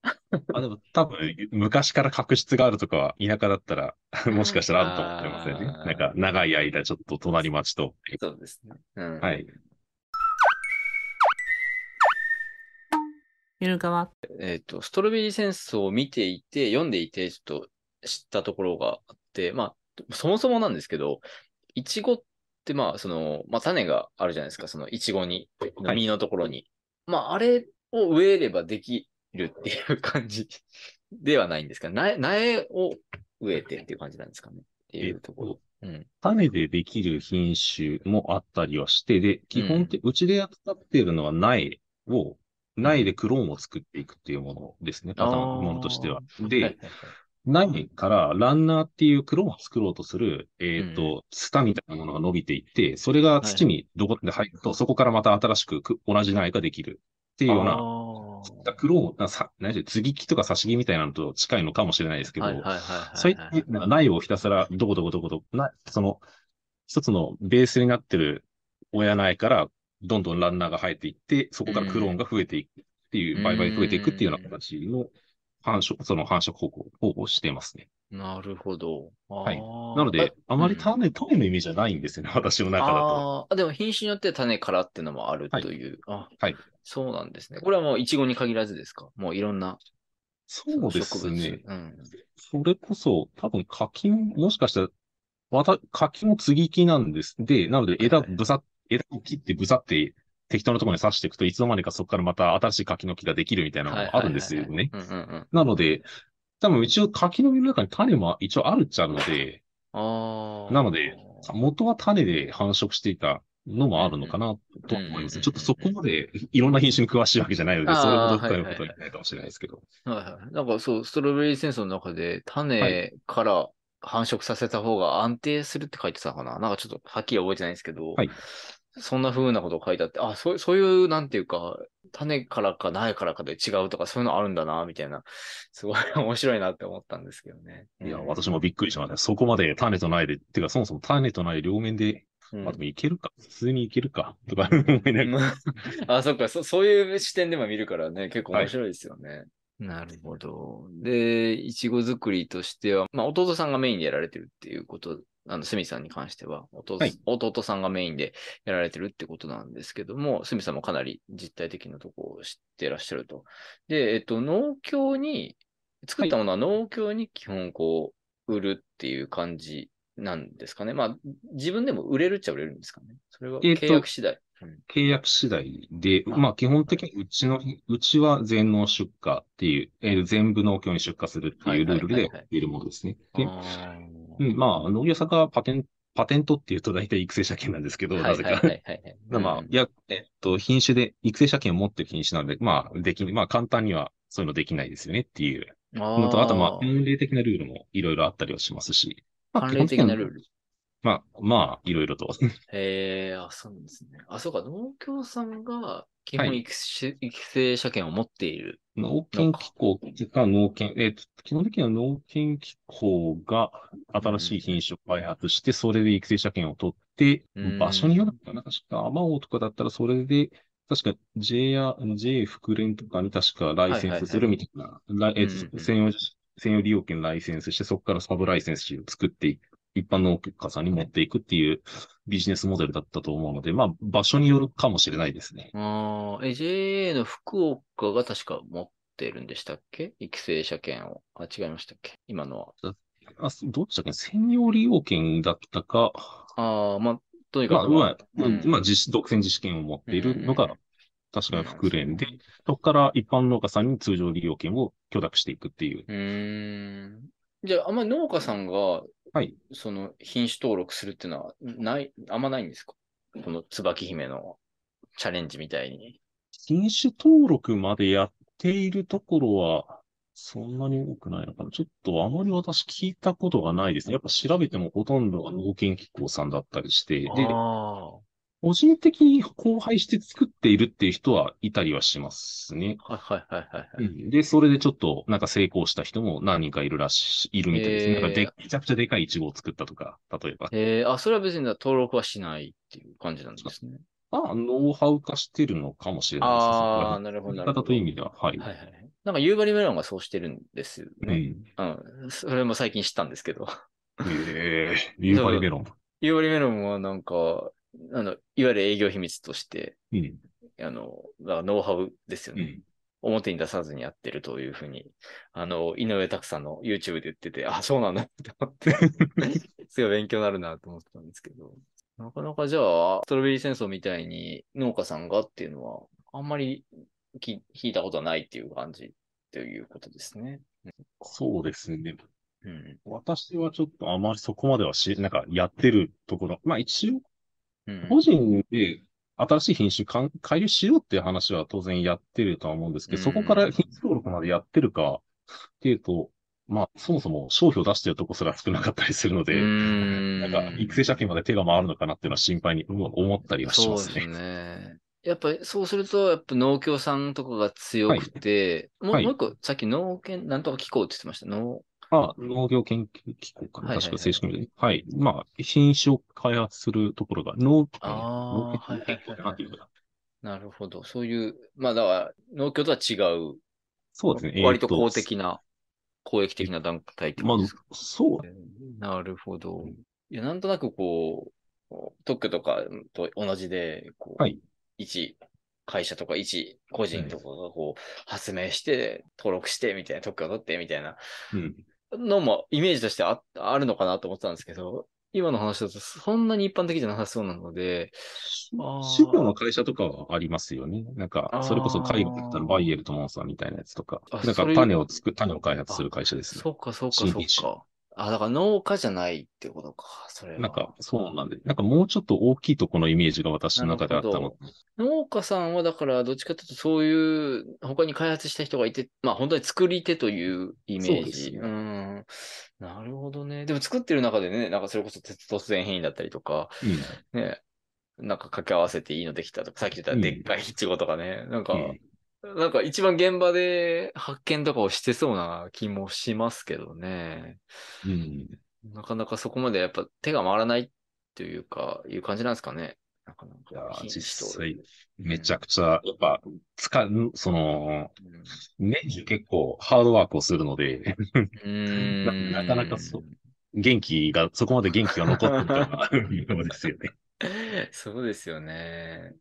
あ、でも多分、昔から確執があるとかは、田舎だったら、[laughs] もしかしたらあると思ってますよね。なんか、長い間、ちょっと隣町と。そうですね。うん。はい。ゆるかわ。えっ、と、ストロベリー戦争を見ていて、読んでいて、ちょっと知ったところがあって、まあ、そもそもなんですけど、イチゴって、まあ、その、まあ、種があるじゃないですか、そのイチゴに、はい実のところに。まあ、あれを植えればできるっていう感じではないんですか？苗苗を植えてっていう感じなんですかね？っていうところ。うん。種でできる品種もあったりはして、で、基本って、うちで扱っているのは苗を、苗でクローンを作っていくっていうものですね、パターン、ものとしては。はいはいで、はい苗からランナーっていうクローンを作ろうとする、えっ、うと、ツタみたいなものが伸びていって、それが土にどこで入ると、そこからまた新しくく同じ苗ができるっていうような、あクローンな、さ、何で継ぎ木とか差し木みたいなのと近いのかもしれないですけど、ーはいはいはいはい。そういった苗をひたすらどこどこどこどこ、な、その、一つのベースになってる親苗から、どんどんランナーが生えていって、そこからクローンが増えていくっていう、うん。倍々増えていくっていうような形の繁殖、その繁殖方法、方法をしていますね。なるほど。はいなので、あまりうん種、種の意味じゃないんですよね、[laughs] 私の中だと。あでも品種によって種からっていうのもあるという。あはいそうなんですね。これはもうイチゴに限らずですか？もういろんなそうですね。うん。それこそ、多分柿も、もしかしたら、また、柿も継ぎ木なんです。で、なので枝、はいぶさ、枝を切ってぶさって適当なところに刺していくといつの間にかそこからまた新しい柿の木ができるみたいなのがあるんですよね。なので、多分一応柿の実の中に種も一応あるっちゃあるので。なので、元は種で繁殖していたのもあるのかなと思います。ちょっとそこまでいろんな品種に詳しいわけじゃないので、それほど深いはいはいことは言えないかもしれないですけど。はいはい。なんかそう、ストロベリー戦争の中で種から繁殖させた方が安定するって書いてたかななんかちょっとはっきり覚えてないんですけど、はいそんな風なことが書いてあって、あ、そうそういう、なんていうか、種からか苗からかで違うとかそういうのあるんだな、みたいな、すごい面白いなって思ったんですけどね。いや、うん私もびっくりしました。そこまで種と苗で、てかそもそも種と苗両面で、うんまあでもいけるか、普通にいけるか、とか [laughs] 思いながら。[laughs] あ、そっかそ、そういう視点でも見るからね、結構面白いですよね。なるほど。で、いちご作りとしては、まあ、弟さんがメインでやられてるっていうこと、あの、すみさんに関しては、弟,、はい弟さんがメインでやられてるってことなんですけども、すみさんもかなり実体的なところを知ってらっしゃると。で、えっと、農協に、作ったものは農協に基本こう、売るっていう感じなんですかね。まあ、自分でも売れるっちゃ売れるんですかね。それはえっと契約次第。うん契約次第で、あまあ基本的にうちの、うちは全農出荷っていう、えー全部農協に出荷するっていうルールではいはいはいはいうん、まあ農業者がパテン、パテントっていうと大体育成者権なんですけど、ーなぜか。[laughs] まあ、うんいや、えっと、品種で、育成者権を持ってる品種なので、まあ、でき、まあ、簡単にはそういうのできないですよねっていうのと、あと、まあ、慣例的なルールもいろいろあったりはしますし、まあ慣例的なルール。まあ、まあ、いろいろと。へえ、あ、そうですね。あ、そうか、農協さんが基本育成,、育成車検を持っている。農研機構が農研、えっ、と、基本的には農研機構が新しい品種を開発して、それで育成車検を取って、うん。場所によるのかな確か、アマオとかだったらそれで、確か J や J 福連とかに確かライセンスするみたいな、専用利用権ライセンスして、そこからサブライセンスを作っていく、一般農家さんに持っていくっていうビジネスモデルだったと思うので、まあ、場所によるかもしれないですね。ああ、え、JA の福岡が確か持ってるんでしたっけ？育成車検を。あ、違いましたっけ？今のは。あ、どっちだっけ？専用利用権だったか、ああ、まあ、とにまあ、かく、まあ、うんまあ、実独占自主権を持っているのがうんうんうん、確か福連で、そこから一般農家さんに通常利用権を許諾していくっていう。うーん。じゃあ、あんまり農家さんが、はい。その品種登録するっていうのは、ない、あんまないんですか？この椿姫のチャレンジみたいに。品種登録までやっているところは、そんなに多くないのかな？ちょっとあまり私聞いたことがないですね。やっぱ調べてもほとんどが農研機構さんだったりして、で、あ個人的に交配して作っているっていう人はいたりはしますね。あ。はいはいはいはい、はいで、それでちょっとなんか成功した人も何人かいるらしい、いるみたいですね。なんかでめちゃくちゃでかいイチゴを作ったとか、例えば。えー、あ、それは別に登録はしないっていう感じなんですね。まあ、ノウハウ化してるのかもしれないですね。ああ、なるほど。なるほど方という意味では、はい。はいはい。なんか夕張メロンがそうしてるんですよね。うん。うん。それも最近知ったんですけど。ええ夕張メロン。夕張メロンはなんか、あの、いわゆる営業秘密として、うん。あの、だからノウハウですよね。うん。表に出さずにやってるというふうに、あの、井上拓さんの YouTube で言ってて、あ、そうなんだって思って、[laughs] すごい勉強になるなと思ってたんですけど、なかなかじゃあ、ストロベリー戦争みたいに農家さんがっていうのは、あんまりき聞いたことはないっていう感じということですね。そうですね。うん。私はちょっとあまりそこまではし、なんかやってるところ。まあ一応、うん。個人で新しい品種かん改良しようっていう話は当然やってるとは思うんですけど、うんそこから品種登録までやってるかっていうと、まあそもそも商標出してるとこすら少なかったりするので、んなんか育成借金まで手が回るのかなっていうのは心配に思ったりはしますそうですね。ね。やっぱりそうすると、やっぱ農協さんとかが強くて、もうはいもう一個、さっき農研なんとか機構って言ってました。農あ、農業研究機構かな、はいはいはい確か正式名で。はい。まあ、品種を開発するところが農機構あー農研はいはいはいはい農研機構なんていうかななるほど。そういう、まあだから、農協とは違う、そうですね。割と公えー的な、公益的な団体ってまあことですか、、そう。なるほど。いや、なんとなくこう、特許とかと同じで、こう、はい一会社とか一個人とかがこう、発明して、登録して、みたいな、特許を取って、みたいなうん。のもイメージとしてああるのかなと思ってたんですけど、今の話だとそんなに一般的じゃなさそうなので、あー資料の会社とかはありますよね。なんかそれこそ海外だったらバイエルとモンスターみたいなやつとかあ、なんか種を作、種を開発する会社ですね。そうか、そうか、そうか。あ、だから農家じゃないってことか、それは。なんか、そうなんで、なんかもうちょっと大きいとこのイメージが私の中であったのほ。農家さんはだから、どっちかというと、そういう、他に開発した人がいて、まあ本当に作り手というイメージ。そうねん。なるほどね。でも作ってる中でね、なんかそれこそ突然変異だったりとか、うん。ね、なんか掛け合わせていいのできたとか、さっき言ったでっかいイチゴとかね、なんか、うんなんか一番現場で発見とかをしてそうな気もしますけどね。うん。なかなかそこまでやっぱ手が回らないというか、いう感じなんですかね。なかないや実際、めちゃくちゃ、やっぱ、使う、その、年中結構ハードワークをするので、うーんななかなかそう元気が、そこまで元気が残ってるかな、いうのですよね。[laughs] そうですよね。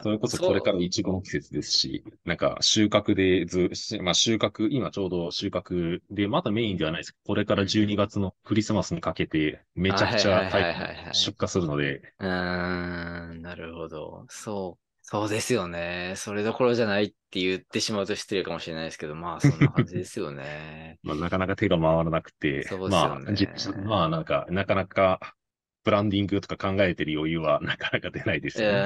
それこそこれからイチゴの季節ですし、なんか収穫でず、しまあ収穫、今ちょうど収穫で、まだメインではないですこれから12月のクリスマスにかけて、めちゃくちゃ出荷するので、うーん、なるほど。そう。そうですよね。それどころじゃないって言ってしまうと失礼かもしれないですけど、まあそんな感じですよね。[laughs] まあ、なかなか手が回らなくて、そうですよねまあ、実まあなんか、なかなか、ブランディングとか考えてる余裕はなかなか出ないですよね。え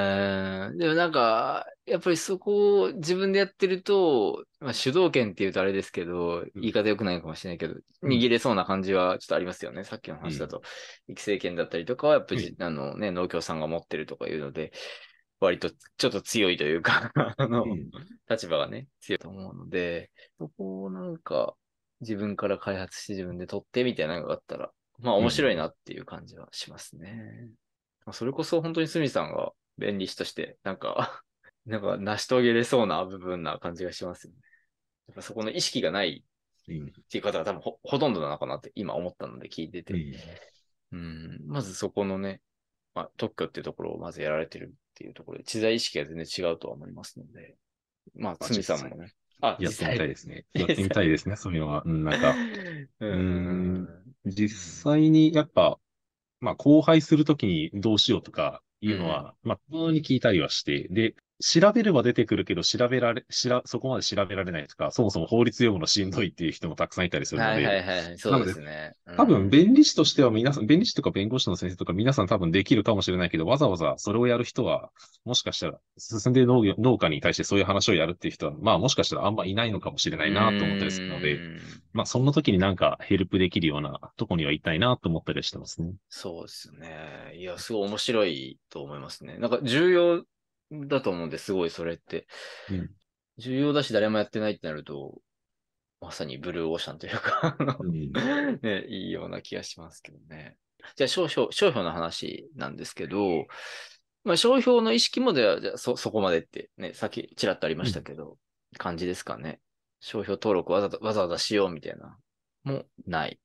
ーでもなんか、やっぱりそこを自分でやってると、まあ、主導権って言うとあれですけど、言い方良くないかもしれないけど、うん握れそうな感じはちょっとありますよね。さっきの話だと。育成権だったりとかは、やっぱり、あのね、農協さんが持ってるとかいうので、割とちょっと強いというか、[laughs] あの、うん立場がね、強いと思うので、そこをなんか自分から開発して自分で取ってみたいなのがあったら、まあ面白いなっていう感じはしますね。まあそれこそ本当にスミさんが便利士として、なんか、[laughs] なんか成し遂げれそうな部分な感じがしますよね。やっぱそこの意識がないうんっていう方が多分ほほとんどなのかなって今思ったので聞いてて。うんうん、まずそこのね、まあ、特許っていうところをまずやられてるっていうところで、知財意識が全然違うとは思いますので、まあ、まあつみさんもね、あ、やってみたいい。ですね。やってみたいですね、そういうのは。うんなんか、う [laughs] うん実際にやっぱ、まあ、荒廃するときにどうしようとかいうのは、まあ、たまに聞いたりはして、で、調べれば出てくるけど、調べられ、しら、そこまで調べられないとか、そもそも法律用語のしんどいっていう人もたくさんいたりするのはいはいで、はい、そうですね。うん多分、弁理士としては皆さん、弁理士とか弁護士の先生とか皆さん多分できるかもしれないけど、わざわざそれをやる人は、もしかしたら、進んでいる農業農家に対してそういう話をやるっていう人は、まあもしかしたらあんまいないのかもしれないなと思ったりするので、うんまあそんな時になんかヘルプできるようなとこにはいたいなと思ったりしてますね。そうですよね。いや、すごい面白いと思いますね。なんか重要だと思うんですごいそれって。うん重要だし誰もやってないってなると、まさにブルーオーシャンというか、[laughs] ね、いいような気がしますけどね。じゃあ、商標、商標の話なんですけど、まあ、商標の意識もでは、じゃあそ、そこまでってね、さっきちらっとありましたけど、感じですかね。商標登録わざわざわざしようみたいな、もない。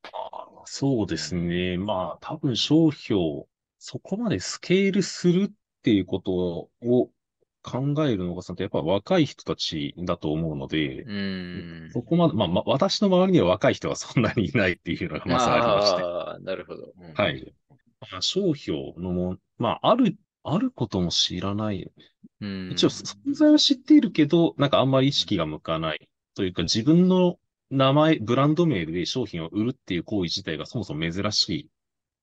そうですね。まあ多分商標、そこまでスケールするっていうことを考えるのが、やっぱ若い人たちだと思うのでう、ーん。そこまで、まあ、まあ、私の周りには若い人はそんなにいないっていうのがまずありまして。ああ、なるほど。うんはい。まあ、商標のも、まあ、ある、あることも知らない。うん。一応、存在は知っているけど、なんかあんまり意識が向かない。というか、自分の名前、ブランド名で商品を売るっていう行為自体がそもそも珍しい。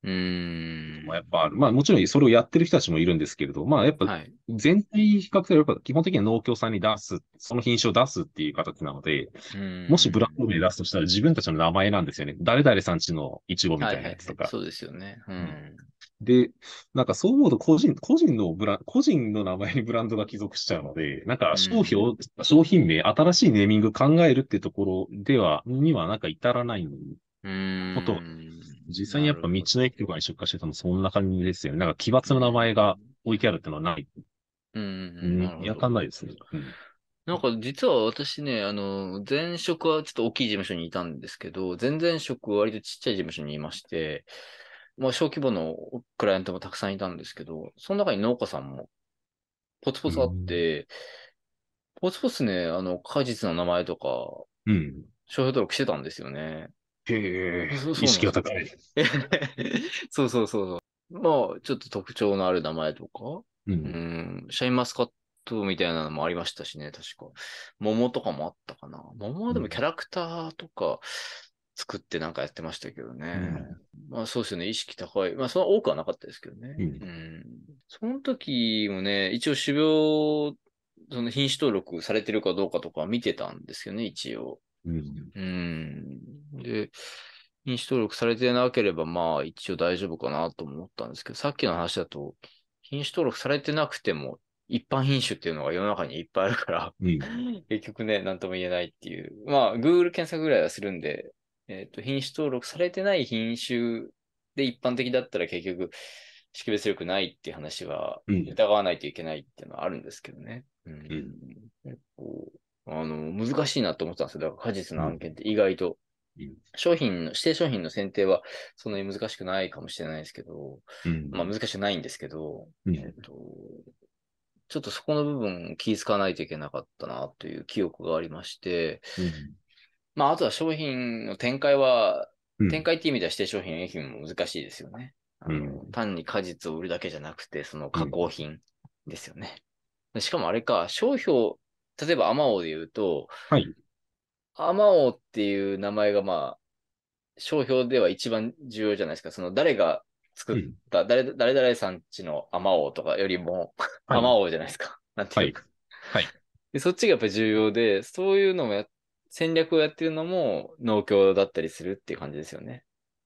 うーん。まあ、やっぱまあ、もちろんそれをやってる人たちもいるんですけれど、まあ、やっぱはい。全体比較すれば、基本的には農協さんに出す、その品種を出すっていう形なので、もしブランド名出すとしたら自分たちの名前なんですよね。誰々さんちのイチゴみたいなやつとか。そうですよね。うん。で、なんかそう思うと個人、個人のブラン、個人の名前にブランドが帰属しちゃうので、なんか商標、商品名、新しいネーミング考えるってところでは、にはなんか至らないのに、うーん。実際にやっぱ道の駅とかに出荷してたのそんな感じですよね。なんか奇抜な名前が置いてあるってのはない。うんやかんないですね。うんなんか実は私ね、あの、前職はちょっと大きい事務所にいたんですけど、前々職は割とちっちゃい事務所にいまして、まあ小規模のクライアントもたくさんいたんですけど、その中に農家さんもポツポツあって、ポツポツね、あの、果実の名前とか、うん。商標登録してたんですよね。へえ意識が高い。[laughs] そうそうそう。まあ、ちょっと特徴のある名前とか、う。うんん、シャインマスカットみたいなのもありましたしね、確か。桃とかもあったかな。桃はでもキャラクターとか作ってなんかやってましたけどね。まあそうですよね、意識高い。まあその多くはなかったですけどね。うんんその時もね、一応種苗、その品種登録されてるかどうかとか見てたんですよね、一応。うん。うん。で、品種登録されてなければ、まあ一応大丈夫かなと思ったんですけど、さっきの話だと、品種登録されてなくても、一般品種っていうのが世の中にいっぱいあるから、うん。結局ね、なんとも言えないっていう。まあ、Google 検索ぐらいはするんで、えっ、と、品種登録されてない品種で一般的だったら結局、識別力ないっていう話はうん疑わないといけないっていうのはあるんですけどね。うんん結構あの、難しいなと思ってたんですよ。だから果実の案件って意外と。うん商品の、指定商品の選定はそんなに難しくないかもしれないですけど、うん。まあ難しくないんですけど、うんえっと、ちょっとそこの部分気遣わないといけなかったなという記憶がありまして、まああとは商品の展開は、うん展開っていう意味では指定商品、営品も難しいですよね。あのうん単に果実を売るだけじゃなくて、その加工品ですよね。しかもあれか、商標、例えばアマオで言うと、はい。アマオっていう名前がまあ、商標では一番重要じゃないですか。その誰が作った、誰、誰々さんちのアマオとかよりも、はいアマオじゃないですか。[laughs] なんていうか。はいはいで。そっちがやっぱり重要で、そういうのもや、戦略をやってるのも農協だったりするっていう感じですよね。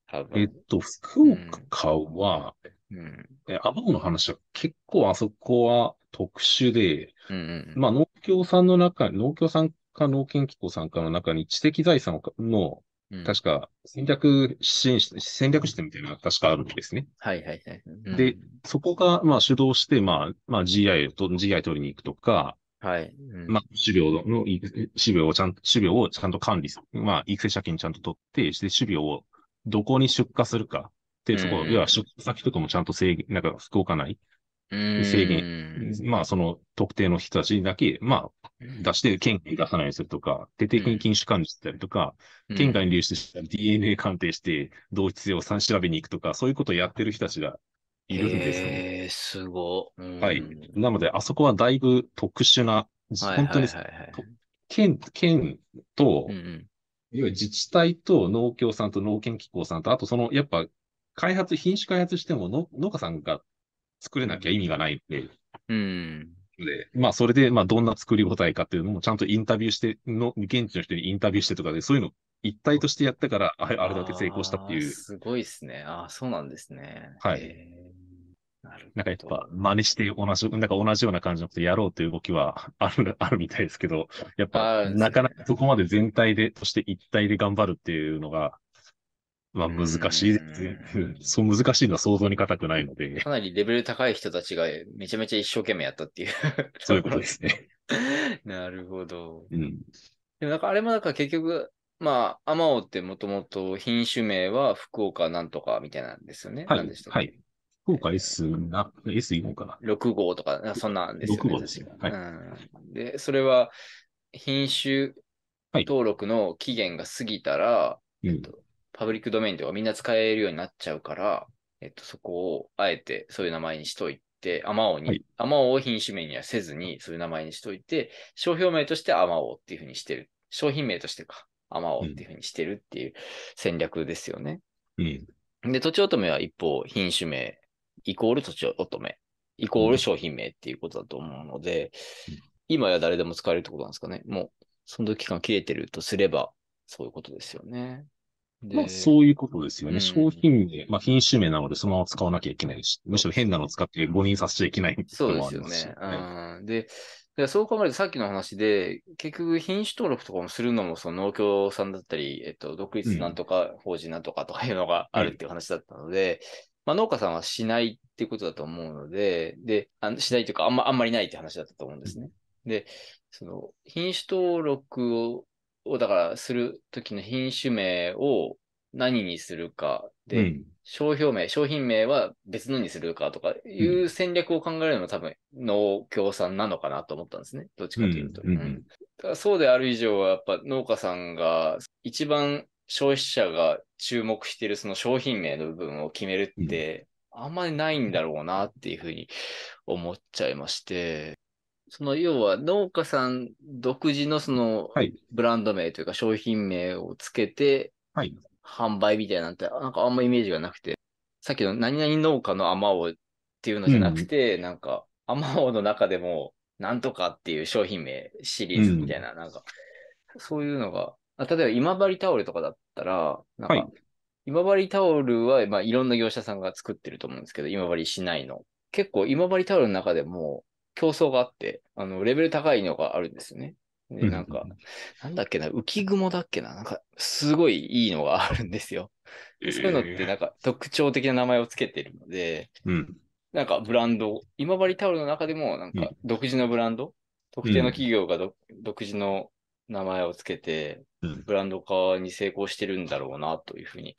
多分。えっと、福岡は、うん。え、アバオの話は結構あそこは特殊で、うんうん。まあ農協さんの中、農協さんか農研機構さんかの中に知的財産の、うん確か戦略支援室、戦略室みたいなのが確かあるんですね。はいはいはい。うんで、そこが、まあ主導して、まあ、まあ GI と、GI 取りに行くとか、はい。うんまあ、種苗の、い種苗をちゃんと、種苗をちゃんと管理する。まあ、育成借金ちゃんと取って、で、種苗をどこに出荷するか。で、そこ、うん要は出荷先とかもちゃんと制限、なんか福岡内、うん制限まあ、その特定の人たちにだけ、まあ、出して、県外に出さないようにするとか、徹底的に禁止管理したりとか、県外に流出したら DNA 鑑定して、同一性をさ調べに行くとか、そういうことをやってる人たちがいるんですね。へえ、すご。うんはい。なので、あそこはだいぶ特殊な、はい本当に県、県と、うんうんいわゆる自治体と農協さんと農研機構さんと、あとその、やっぱ、開発、品種開発してもの農家さんが作れなきゃ意味がないんで、うん。で、まあ、それで、まあ、どんな作り応えかっていうのも、ちゃんとインタビューして、の、現地の人にインタビューしてとかで、そういうの一体としてやったから、あれあれだけ成功したっていう、すごいですね。ああ、そうなんですね。はい。なんかやっぱ、真似して同じ、なんか同じような感じのことやろうという動きはある、あるみたいですけど、やっぱ、なかなかそこまで全体で、として一体で頑張るっていうのが、まあ難しいですねうん。[laughs] そう難しいのは想像に難くないので、かなりレベル高い人たちがめちゃめちゃ一生懸命やったっていう。そういうことですね。[laughs] なるほど。うん。でもなんかあれもなんか結局、まあ、アマオってもともと品種名は福岡なんとかみたいなんですよね。はい何でしたはい。福岡 S な、S いいのかな？6号とか、そんなんですよね。6号ですね確かうん。で、それは品種はい登録の期限が過ぎたら、うん。パブリックドメインとかみんな使えるようになっちゃうから、えっと、そこをあえてそういう名前にしといて、アマオに、はいアマオを品種名にはせずにそういう名前にしといて、商標名としてアマオっていうふうにしてる。商品名としてか、アマオっていうふうにしてるっていう戦略ですよね。うん。で、土地乙女は一方、品種名、イコール土地乙女、イコール商品名っていうことだと思うので、うん今や誰でも使えるってことなんですかね。もう、その期間切れてるとすれば、そういうことですよね。でまあ、そういうことですよね。うん商品名、まあ、品種名なのでそのまま使わなきゃいけないし、むしろ変なの使って誤認させちゃいけないそうですよね。うん。で、でそう考えるとさっきの話で、結局品種登録とかもするのも、その農協さんだったり、えっと、独立なんとか、法人なんとかとかいうのがあるっていう話だったので、まあ農家さんはしないっていうことだと思うので、で、あのしないというか、あんま、あんまりないって話だったと思うんですね。で、その、品種登録を、をだからするときの品種名を何にするかで、うん。商標名、商品名は別のにするかとかいう戦略を考えるのは多分農協さんなのかなと思ったんですね。どっちかというと。うんそうである以上はやっぱ農家さんが一番消費者が注目しているその商品名の部分を決めるってあんまりないんだろうなっていうふうに思っちゃいまして、その要は農家さん独自のそのはい。ブランド名というか商品名をつけてはい。販売みたいなんて、なんかあんまイメージがなくて、さっきの何々農家のアマオっていうのじゃなくて、なんか、アマオの中でも、なんとかっていう商品名シリーズみたいな、なんか、そういうのが、あ例えば今治タオルとかだったら、なんか、はい今治タオルは、まあ、いろんな業者さんが作ってると思うんですけど、今治市内の。結構今治タオルの中でも競争があって、あの、レベル高いのがあるんですよね。で、なんか、なんだっけな、浮雲だっけな、なんか、すごいいいのがあるんですよ。そういうのってなんか特徴的な名前をつけてるので、うん。なんかブランド、今治タオルの中でもなんか独自のブランド、特定の企業がど独自の名前をつけてうん、ブランド化に成功してるんだろうなというふうに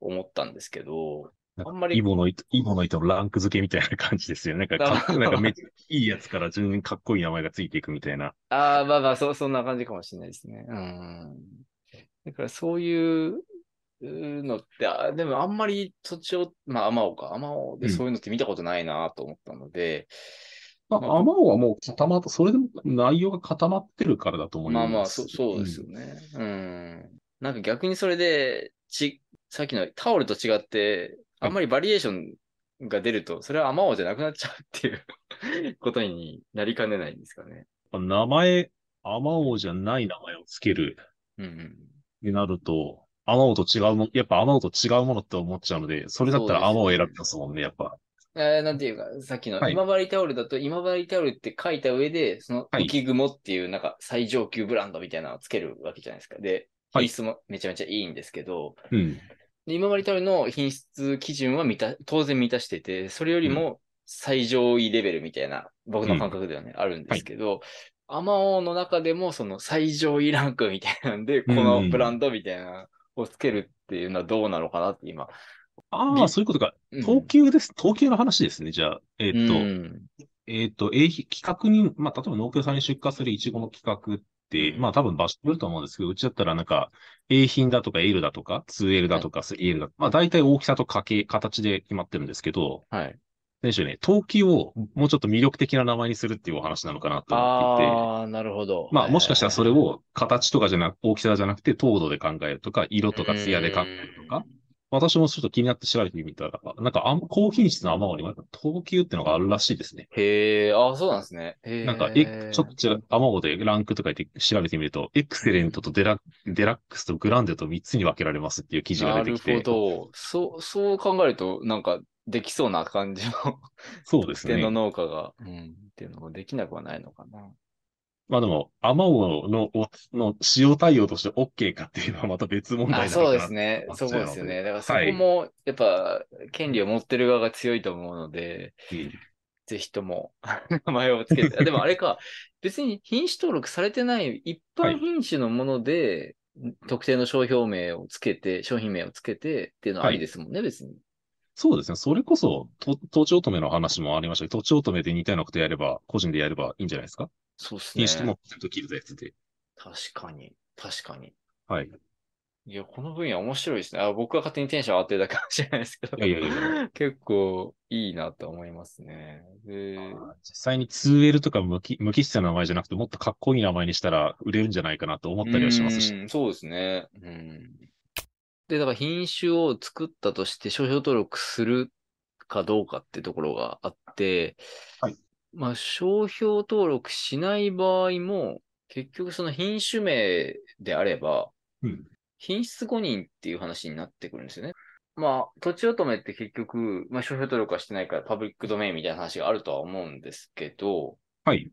思ったんですけど、あんまりイボの糸、イボの糸のランク付けみたいな感じですよね。なんかなんかめっちゃいいやつから順にかっこいい名前がついていくみたいな。ああ、まあまあ、そ、そんな感じかもしれないですね。うん。だからそういうのって、あでもあんまり土地を、まあ、アマオか、アマオでそういうのって見たことないなと思ったので、まあ、アマオはもう固まった、それでも内容が固まってるからだと思います。まあまあ、そそうですよね。うん。なんか逆にそれで、ち、さっきのタオルと違って、あんまりバリエーションが出ると、それはアマオじゃなくなっちゃうっていう [laughs] ことになりかねないんですかね。うん。名前、アマオじゃない名前をつけるうんうん。になると、アマオと違うも、やっぱアマオと違うものって思っちゃうので、それだったらアマオを選びますもんね、やっぱ。えーなんていうか、さっきのはい今治タオルだと、今治タオルって書いた上で、そのはい浮雲っていうなんか最上級ブランドみたいなのをつけるわけじゃないですか。で、はい品質もめちゃめちゃいいんですけど、うん。で今治タオルの品質基準は満た当然満たしてて、それよりも最上位レベルみたいな、僕の感覚ではね、あるんですけど、アマオの中でもその最上位ランクみたいなんで、このブランドみたいなのをつけるっていうのはどうなのかなって今。ああ、そういうことか。うん等級です。等級の話ですね。じゃあ、えーっと、うんえっ、と、A 企画に、まあ、例えば農協さんに出荷するイチゴの企画っまあ、多分場所によると思うんですけど、うちだったらなんか、A 品だとか L だとか、2L だとか 3L だとか、まあ、大体大きさと家計、形で決まってるんですけど、はい。選手ね、等級をもうちょっと魅力的な名前にするっていうお話なのかなと思っていて、ああ、なるほど。まあ、もしかしたらそれを形とかじゃなく、大きさじゃなくて糖度で考えるとか、色とか艶で考えるとか、私もちょっと気になって調べてみたら、なんかあん高品質の甘おには等級ってのがあるらしいですね。へえ、ああ、そうなんですね。へえ。なんか、え、ちょっと違う、アマオでランクとか言って調べてみると、エクセレントとデラデラックスとグランデと3つに分けられますっていう記事がなる出てきて。ほど。そう、そう考えると、なんか、できそうな感じの、そうです点のね。[laughs] 農家が、うん、っていうのもできなくはないのかな。まあでも、アマオのおの使用対応として OK かっていうのはまた別問題なあ、のかなそうですね。そうのですよね。だからそはいこも、やっぱ、権利を持ってる側が強いと思うので、うんぜひとも [laughs] 名前をつけて。あでもあれか、[laughs] 別に品種登録されてない一般品種のもので、特定の商標名をつけて、商品名をつけてっていうのはありですもんね、別に。そうですね。それこそ、と、とちおとめの話もありましたけど、とちおとめで似たようなことやれば、個人でやればいいんじゃないですか？そうですね品。種と切るやつで。確かに。確かに。はい。いや、この分野面白いですね。あ僕は勝手にテンション上がってるだけかもしれないですけど。いやいやいや結構いいなと思いますね。で、実際に 2L とか無機無機質な名前じゃなくて、もっとかっこいい名前にしたら売れるんじゃないかなと思ったりはしますし。うんそうですね。うん。で、だから品種を作ったとして商標登録するかどうかってところがあって、はい。まあ、商標登録しない場合も、結局その品種名であれば、うん。品質誤認っていう話になってくるんですよね。まあ、土地乙女って結局、まあ、商標登録はしてないからパブリックドメインみたいな話があるとは思うんですけど、はい。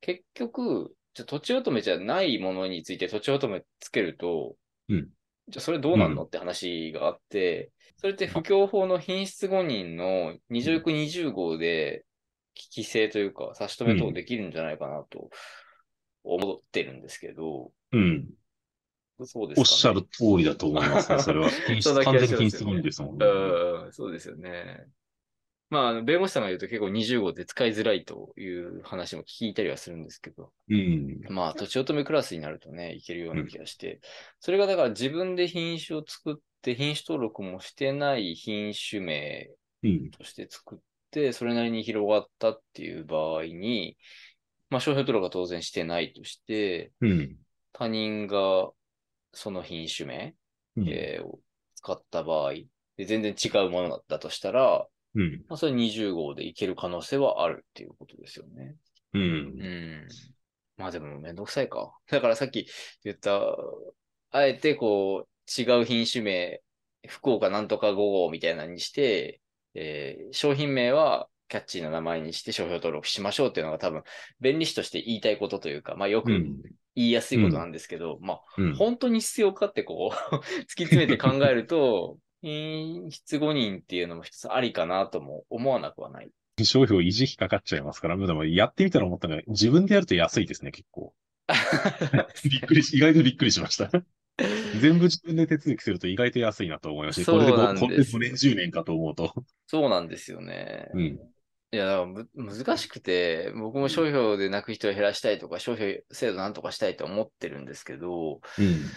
結局、じゃあ土地乙女じゃないものについて土地乙女つけると、うんじゃあそれどうなんの、って話があって、それって不況法の品質誤認の20億20号で規制というか差し止め等できるんじゃないかなと思ってるんですけど、うん。そうですか、ね、おっしゃる通りだと思いますね、それは。[laughs] 完全にですもんね。うん、そうですよね。まあ弁護士さんが言うと結構20号で使いづらいという話も聞いたりはするんですけど、うん。まあ、とちおとめクラスになるとね、いけるような気がして、それがだから自分で品種を作って、品種登録もしてない品種名うん。として作って、それなりに広がったっていう場合に、まあ、商標登録は当然してないとして、うん。他人がその品種名、うん。えーを使った場合、で全然違うものだったとしたら、うん。まあ、それ20号でいける可能性はあるっていうことですよね。う。うんん。まあでもめんどくさいか。だからさっき言った、あえてこう、違う品種名、福岡なんとか5号みたいなのにして、えー商品名はキャッチーな名前にして商標登録しましょうっていうのが多分、弁理士として言いたいことというか、まあよくうん。言いやすいことなんですけど、まあうん。本当に必要かってこう、[laughs] 突き詰めて考えると、[laughs] 品質誤認っていうのも一つありかなとも思わなくはない。商標維持費かかっちゃいますから、でもやってみたら思ったのが、自分でやると安いですね、結構。[laughs] びっくりし、意外とびっくりしました。[laughs] 全部自分で手続きすると意外と安いなと思いました。これでこれでです5年、10年かと思うと。そうなんですよね。うん。いや、だからむ難しくて、僕も商標で泣く人を減らしたいとか、商標制度なんとかしたいと思ってるんですけど、うん。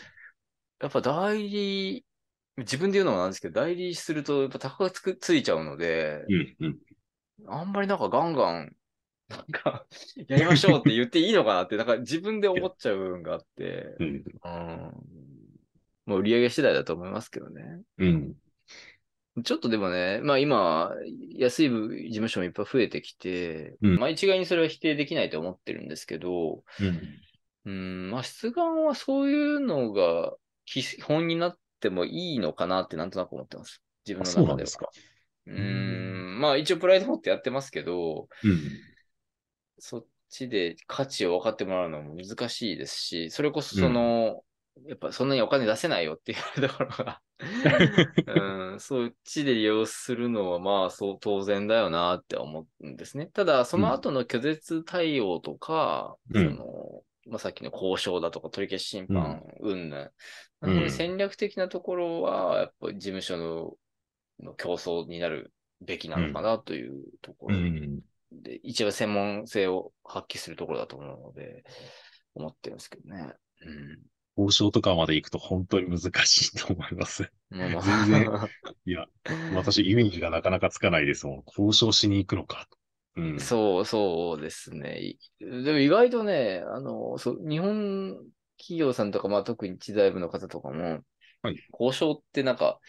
やっぱ代理、自分で言うのもなんですけど、代理するとやっぱ高がつくついちゃうので、うん。うん。ああんまりなんかガンガン、なんか、やりましょうって言っていいのかなって、なんか自分で思っちゃう部分があって、うん。うん。もう売り上げ次第だと思いますけどね。うん。ちょっとでもね、まあ今、安い部事務所もいっぱい増えてきて、うんまあ一概にそれは否定できないと思ってるんですけど、うん。うん、まあ出願はそういうのが基本になってもいいのかなってなんとなく思ってます。自分の中では。そうなんですか。うーん、まあ一応プライド持ってやってますけど、うん。そっちで価値を分かってもらうのも難しいですし、それこそその、やっぱそんなにお金出せないよっていうところが、[laughs] うん、そっちで利用するのはまあそう当然だよなって思うんですね。ただ、その後の拒絶対応とか、うんそのまあ、さっきの交渉だとか取り消し審判、うんぬん。うんこれ戦略的なところは、やっぱり事務所のの競争になるべきなのかなというとこうろん。で、一応専門性を発揮するところだと思うので、思ってるんですけどね。交渉とかまで行くと本当に難しいと思います。全然 [laughs] いや、私、イメージがなかなかつかないですもん。交渉しに行くのか。うん。そう、そうですね。いでも意外とね、あの、そう、日本企業さんとか、まあ特に知財部の方とかも、はい交渉ってなんか、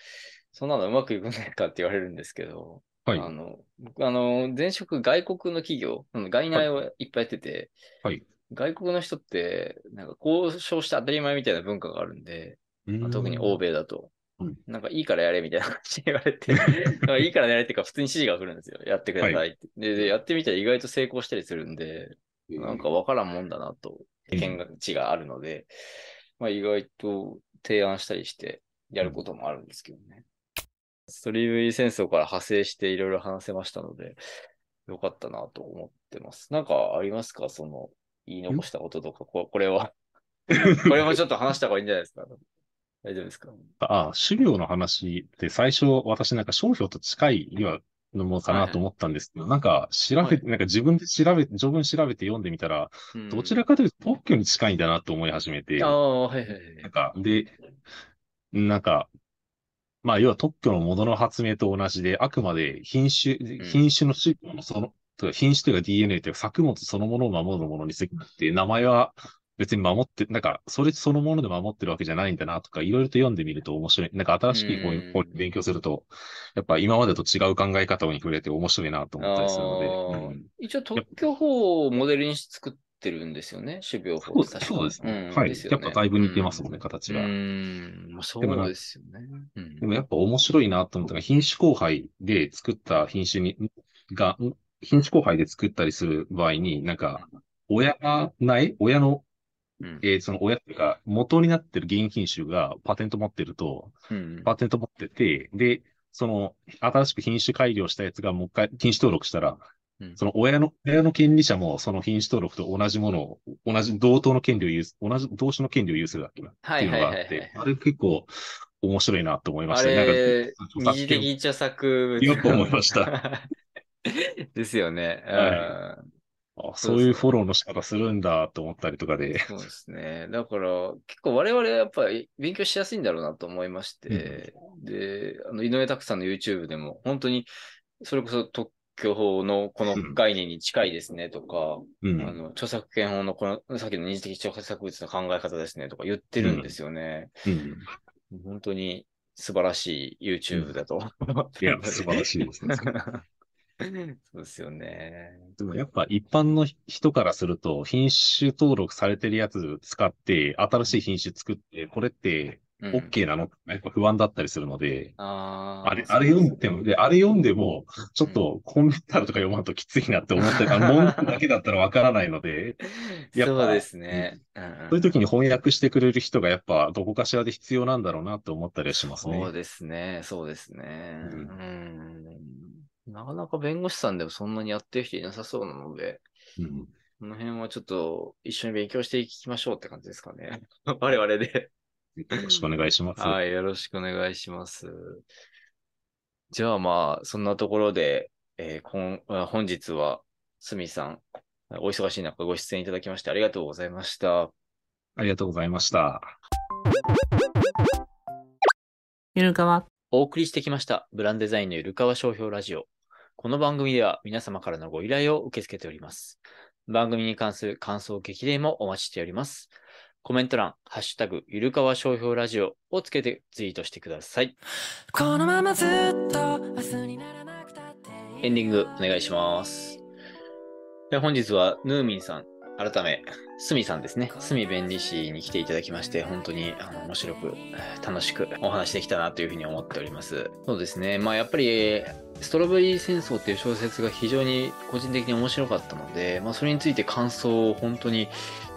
そんなのうまくいくんないかって言われるんですけど、はい。あの、僕あの、前職外国の企業、外内をいっぱいやってて、はい。外国の人って、なんか交渉して当たり前みたいな文化があるんで、まあ特に欧米だと、うんなんかいいからやれみたいな感じで言われて、[laughs] なんかいいからやれっていうか普通に指示が来るんですよ。やってくださいって。でで、やってみたら意外と成功したりするんで、なんかわからんもんだなと、経験値があるので、まあ意外と提案したりしてやることもあるんですけどね。ストリームイ戦争から派生していろいろ話せましたので、よかったなと思ってます。なんかありますか？その、言い残したこととか、ここれは。[laughs] これもちょっと話した方がいいんじゃないですか？大丈夫ですか？あ、種苗の話って最初私なんか商標と近いにはのものかなと思ったんですけど、なんか調べ、はい。なんか自分で調べ、序文調べて読んでみたら、うん。どちらかというと特許に近いんだなと思い始めて、ああ、はいはいはい。なん。か、で、なんか、まあ、要は特許のものの発明と同じで、あくまで品種、品種の種類のその、とか品種というか DNA というか作物そのものを守るものに過ぎなくて、名前は別に守って、なんか、それそのもので守ってるわけじゃないんだなとか、いろいろと読んでみると面白い。なんか新しい方うん。に方に勉強すると、やっぱ今までと違う考え方に触れて面白いなと思ったりするのでうん。一応特許法をモデルにして作ってるんですよね、種苗法そうですね。んはい。やっぱだいぶ似てますもんね、形が。うーん、まあそでもなうですよね。うんでもやっぱ面白いなと思ったのが、品種交配で作った品種に、が、ん品種交配で作ったりする場合に、なんか、親が苗親の、うんえーその親っていうか、元になってる原品種がパテント持ってると、うんパテント持ってて、で、その、新しく品種改良したやつがもう一回品種登録したら、うんその親の、親の権利者もその品種登録と同じものを、同じ同等の権利を有す、同じ、同種の権利を有するだけだっていうのがあっはいはいはいはい、てあれ結構面白いなと思いまあしたね。なんかれ、著作権二次的著作物。よく思いました。[laughs] ですよね。はうんあそういうフォローの仕方するんだと思ったりとかで。そうですね。だから、結構我々はやっぱり勉強しやすいんだろうなと思いまして、で、あの、井上拓さんの YouTube でも、本当に、それこそ特許法のこの概念に近いですねとか、うん。あの、著作権法のこの、さっきの二次的著作物の考え方ですねとか言ってるんですよね。うん。本当に素晴らしい YouTube だといや素晴らしいですね。[laughs] そうですよね。でもやっぱ一般の人からすると、品種登録されてるやつ使って、新しい品種作って、これってうん OK なの？やっぱ不安だったりするので、あーあれ、あれ読んでも、で、あれ読んでも、ちょっとコンピューターとか読まんときついなって思って、あの、文句だけだったらわからないので、[laughs] やっぱそうですね。うんうんそういう時に翻訳してくれる人がやっぱどこかしらで必要なんだろうなって思ったりはしますね。そうですね。そうですね。ううんなかなか弁護士さんでもそんなにやってる人いなさそうなので、うんこの辺はちょっと一緒に勉強していきましょうって感じですかね。[laughs] 我々で。よろしくお願いします。はい、よろしくお願いします。じゃあまあ、そんなところで、えーこんあ本日は、すみさん、お忙しい中ご出演いただきましてありがとうございました。ありがとうございました。ゆるかわ。お送りしてきました、ブランデザインのゆるかわ商標ラジオ。この番組では皆様からのご依頼を受け付けております。番組に関する感想、激励もお待ちしております。コメント欄、ハッシュタグ、ゆるかわ商標ラジオをつけてツイートしてください。このままずっと明日にならなくたってエンディングお願いします。で本日はヌーミンさん、改め、スミさんですね。スミ弁理士に来ていただきまして、本当にあの面白く、楽しくお話できたなというふうに思っております。そうですね。まあやっぱり、ストロベリー戦争っていう小説が非常に個人的に面白かったので、まあ、それについて感想を本当に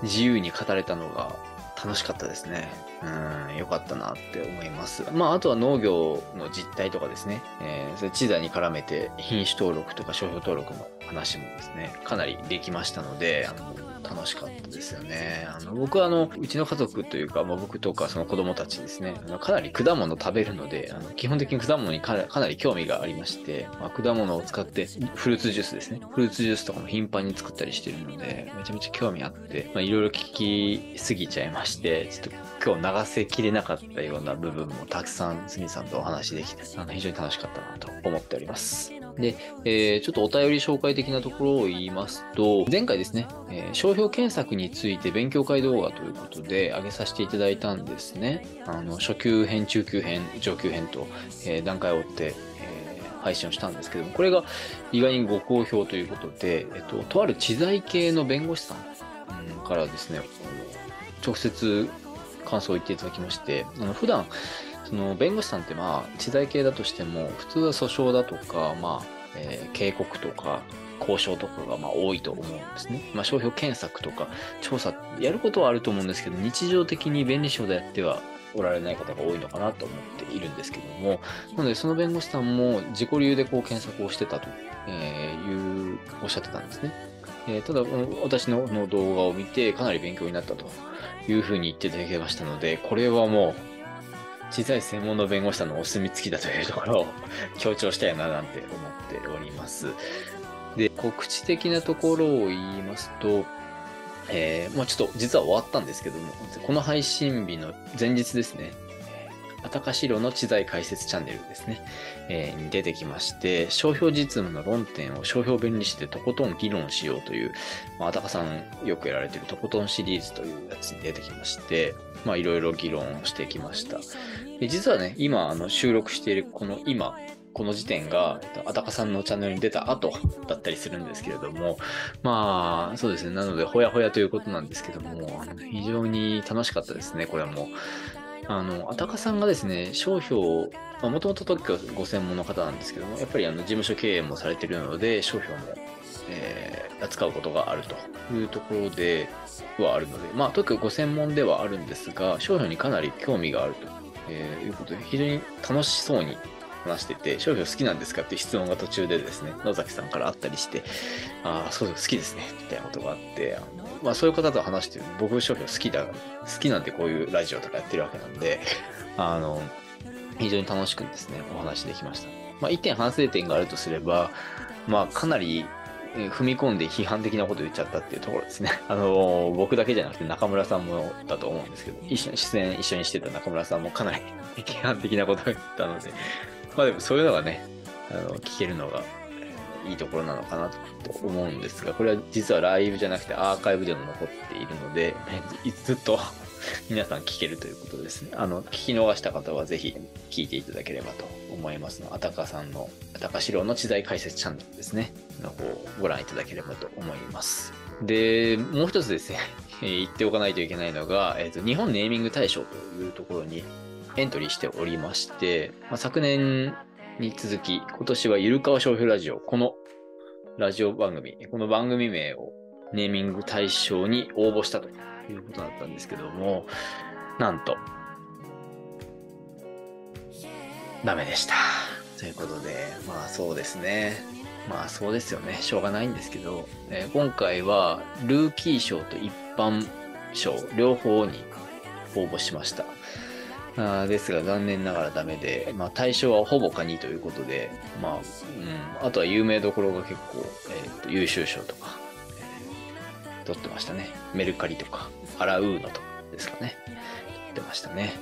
自由に語れたのが楽しかったですね。うん、よかったなって思います。まあ、あとは農業の実態とかですね、えー、それ地座に絡めて品種登録とか商標登録の話もですね、かなりできましたので、あの楽しかったですよね。あの僕はあの、うちの家族というか、まあ、僕とかその子供たちですね、かなり果物食べるので、あの基本的に果物にかなり興味がありまして、まあ、果物を使ってフルーツジュースですね、フルーツジュースとかも頻繁に作ったりしてるので、めちゃめちゃ興味あって、いろいろ聞きすぎちゃいまして、ちょっと今日流せきれなかったような部分もたくさん、すみさんとお話できて、あの非常に楽しかったなと思っております。で、えーちょっとお便り紹介的なところを言いますと、前回ですね、えー商標検索について勉強会動画ということで上げさせていただいたんですね。あの初級編、中級編、上級編と、えー段階を追って、え配信をしたんですけども、これが意外にご好評ということで、えっと、とある知財系の弁護士さんからですね、直接感想を言っていただきまして、あの普段、その弁護士さんってまあ、知財系だとしても、普通は訴訟だとか、まあ、えー警告とか、交渉とかがまあ多いと思うんですね。まあ、商標検索とか調査、やることはあると思うんですけど、日常的に便利商でやってはおられない方が多いのかなと思っているんですけども、なのでその弁護士さんも自己流でこう検索をしてたという、おっしゃってたんですね。えーただ、私のの動画を見てかなり勉強になったというふうに言っていただけましたので、これはもう、小さい専門の弁護士さんのお墨付きだというところを強調したいななんて思っております。で、告知的なところを言いますと、えー、まあちょっと実は終わったんですけども、この配信日の前日ですね、あたかしろの知財解説チャンネルですね、えーに出てきまして、商標実務の論点を商標弁理士でとことん議論しようという、まあ、あたかさんよくやられているとことんシリーズというやつに出てきまして、まあいろいろ議論をしてきました。で実はね、今あの収録しているこの今、この時点が、あたかさんのチャンネルに出た後だったりするんですけれども、まあ、そうですね。なので、ほやほやということなんですけども、非常に楽しかったですね、これはもう。あの、あたかさんがですね、商標、もともと特許ご専門の方なんですけども、やっぱりあの事務所経営もされてるので、商標も、えー扱うことがあるというところではあるので、まあ、特許ご専門ではあるんですが、商標にかなり興味があると、えーいうことで、非常に楽しそうに話してて、商標好きなんですかって質問が途中でですね、野崎さんからあったりして、ああ、そうです、好きですね、みたいなことがあって、あまあそういう方と話して、僕商標好きだ、好きなんてこういうラジオとかやってるわけなんで、[laughs] あの、非常に楽しくですね、お話できました。まあ一点反省点があるとすれば、まあかなり、踏み込んで批判的なこと言っちゃったっていうところですね。[laughs] あの僕だけじゃなくて中村さんもだと思うんですけど、一緒に出演一緒にしてた中村さんもかなり [laughs] 批判的なことを言ったので、まあでもそういうのがね、あの聞けるのがいいところなのかなと思うんですが、これは実はライブじゃなくてアーカイブでも残っているので、い [laughs] ずっと [laughs] 皆さん聞けるということですね。あの、聞き逃した方はぜひ聞いていただければと思いますの。あたかさんの、あたかしろうの知財解説チャンネルですね。の方をご覧いただければと思います。で、もう一つですね、[laughs] 言っておかないといけないのが、えっ、と、日本ネーミング大賞というところにエントリーしておりまして、まあ、昨年に続き、今年はゆるかわ商標ラジオ、このラジオ番組、この番組名をネーミング大賞に応募したということだったんですけども、なんと、ダメでした。ということで、まあそうですね。まあそうですよね。しょうがないんですけど、えー今回はルーキー賞と一般賞両方に応募しました。あですが残念ながらダメで、まあ対象はほぼカニということで、まあ、うん、あとは有名どころが結構、えーと優秀賞とか、えー取ってましたね。メルカリとか、アラウーノとかですかね。取ってましたね。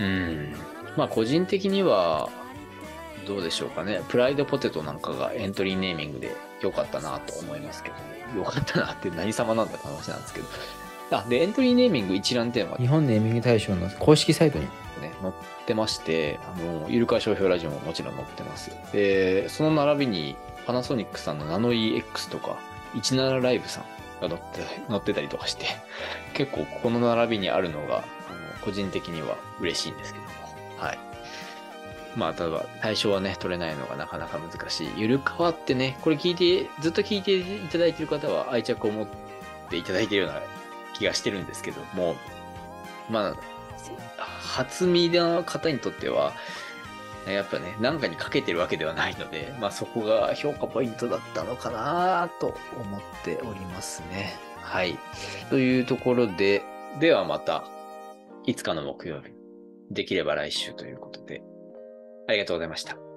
うん。まあ個人的には、どうでしょうかね。プライドポテトなんかがエントリーネーミングで良かったなと思いますけど、良かったなって何様なんだって話なんですけど。あ、で、エントリーネーミング一覧テーマ、日本ネーミング大賞の公式サイトにね、載ってまして、あの、ゆるかわ商標ラジオももちろん載ってます。で、その並びに、パナソニックさんのナノ EX とか、17ライブさんが載って、載ってたりとかして、[laughs] 結構この並びにあるのが、あの個人的には嬉しいんですけども。はい。まあ、例えば対象はね、取れないのがなかなか難しい。ゆるかわってね、これ聞いて、ずっと聞いていただいている方は愛着を持っていただいているような気がしてるんですけども、まあ、初見の方にとっては、やっぱね、何かにかけてるわけではないので、まあそこが評価ポイントだったのかなと思っておりますね。はい。というところで、ではまた、いつかの木曜日、できれば来週ということで、ありがとうございました。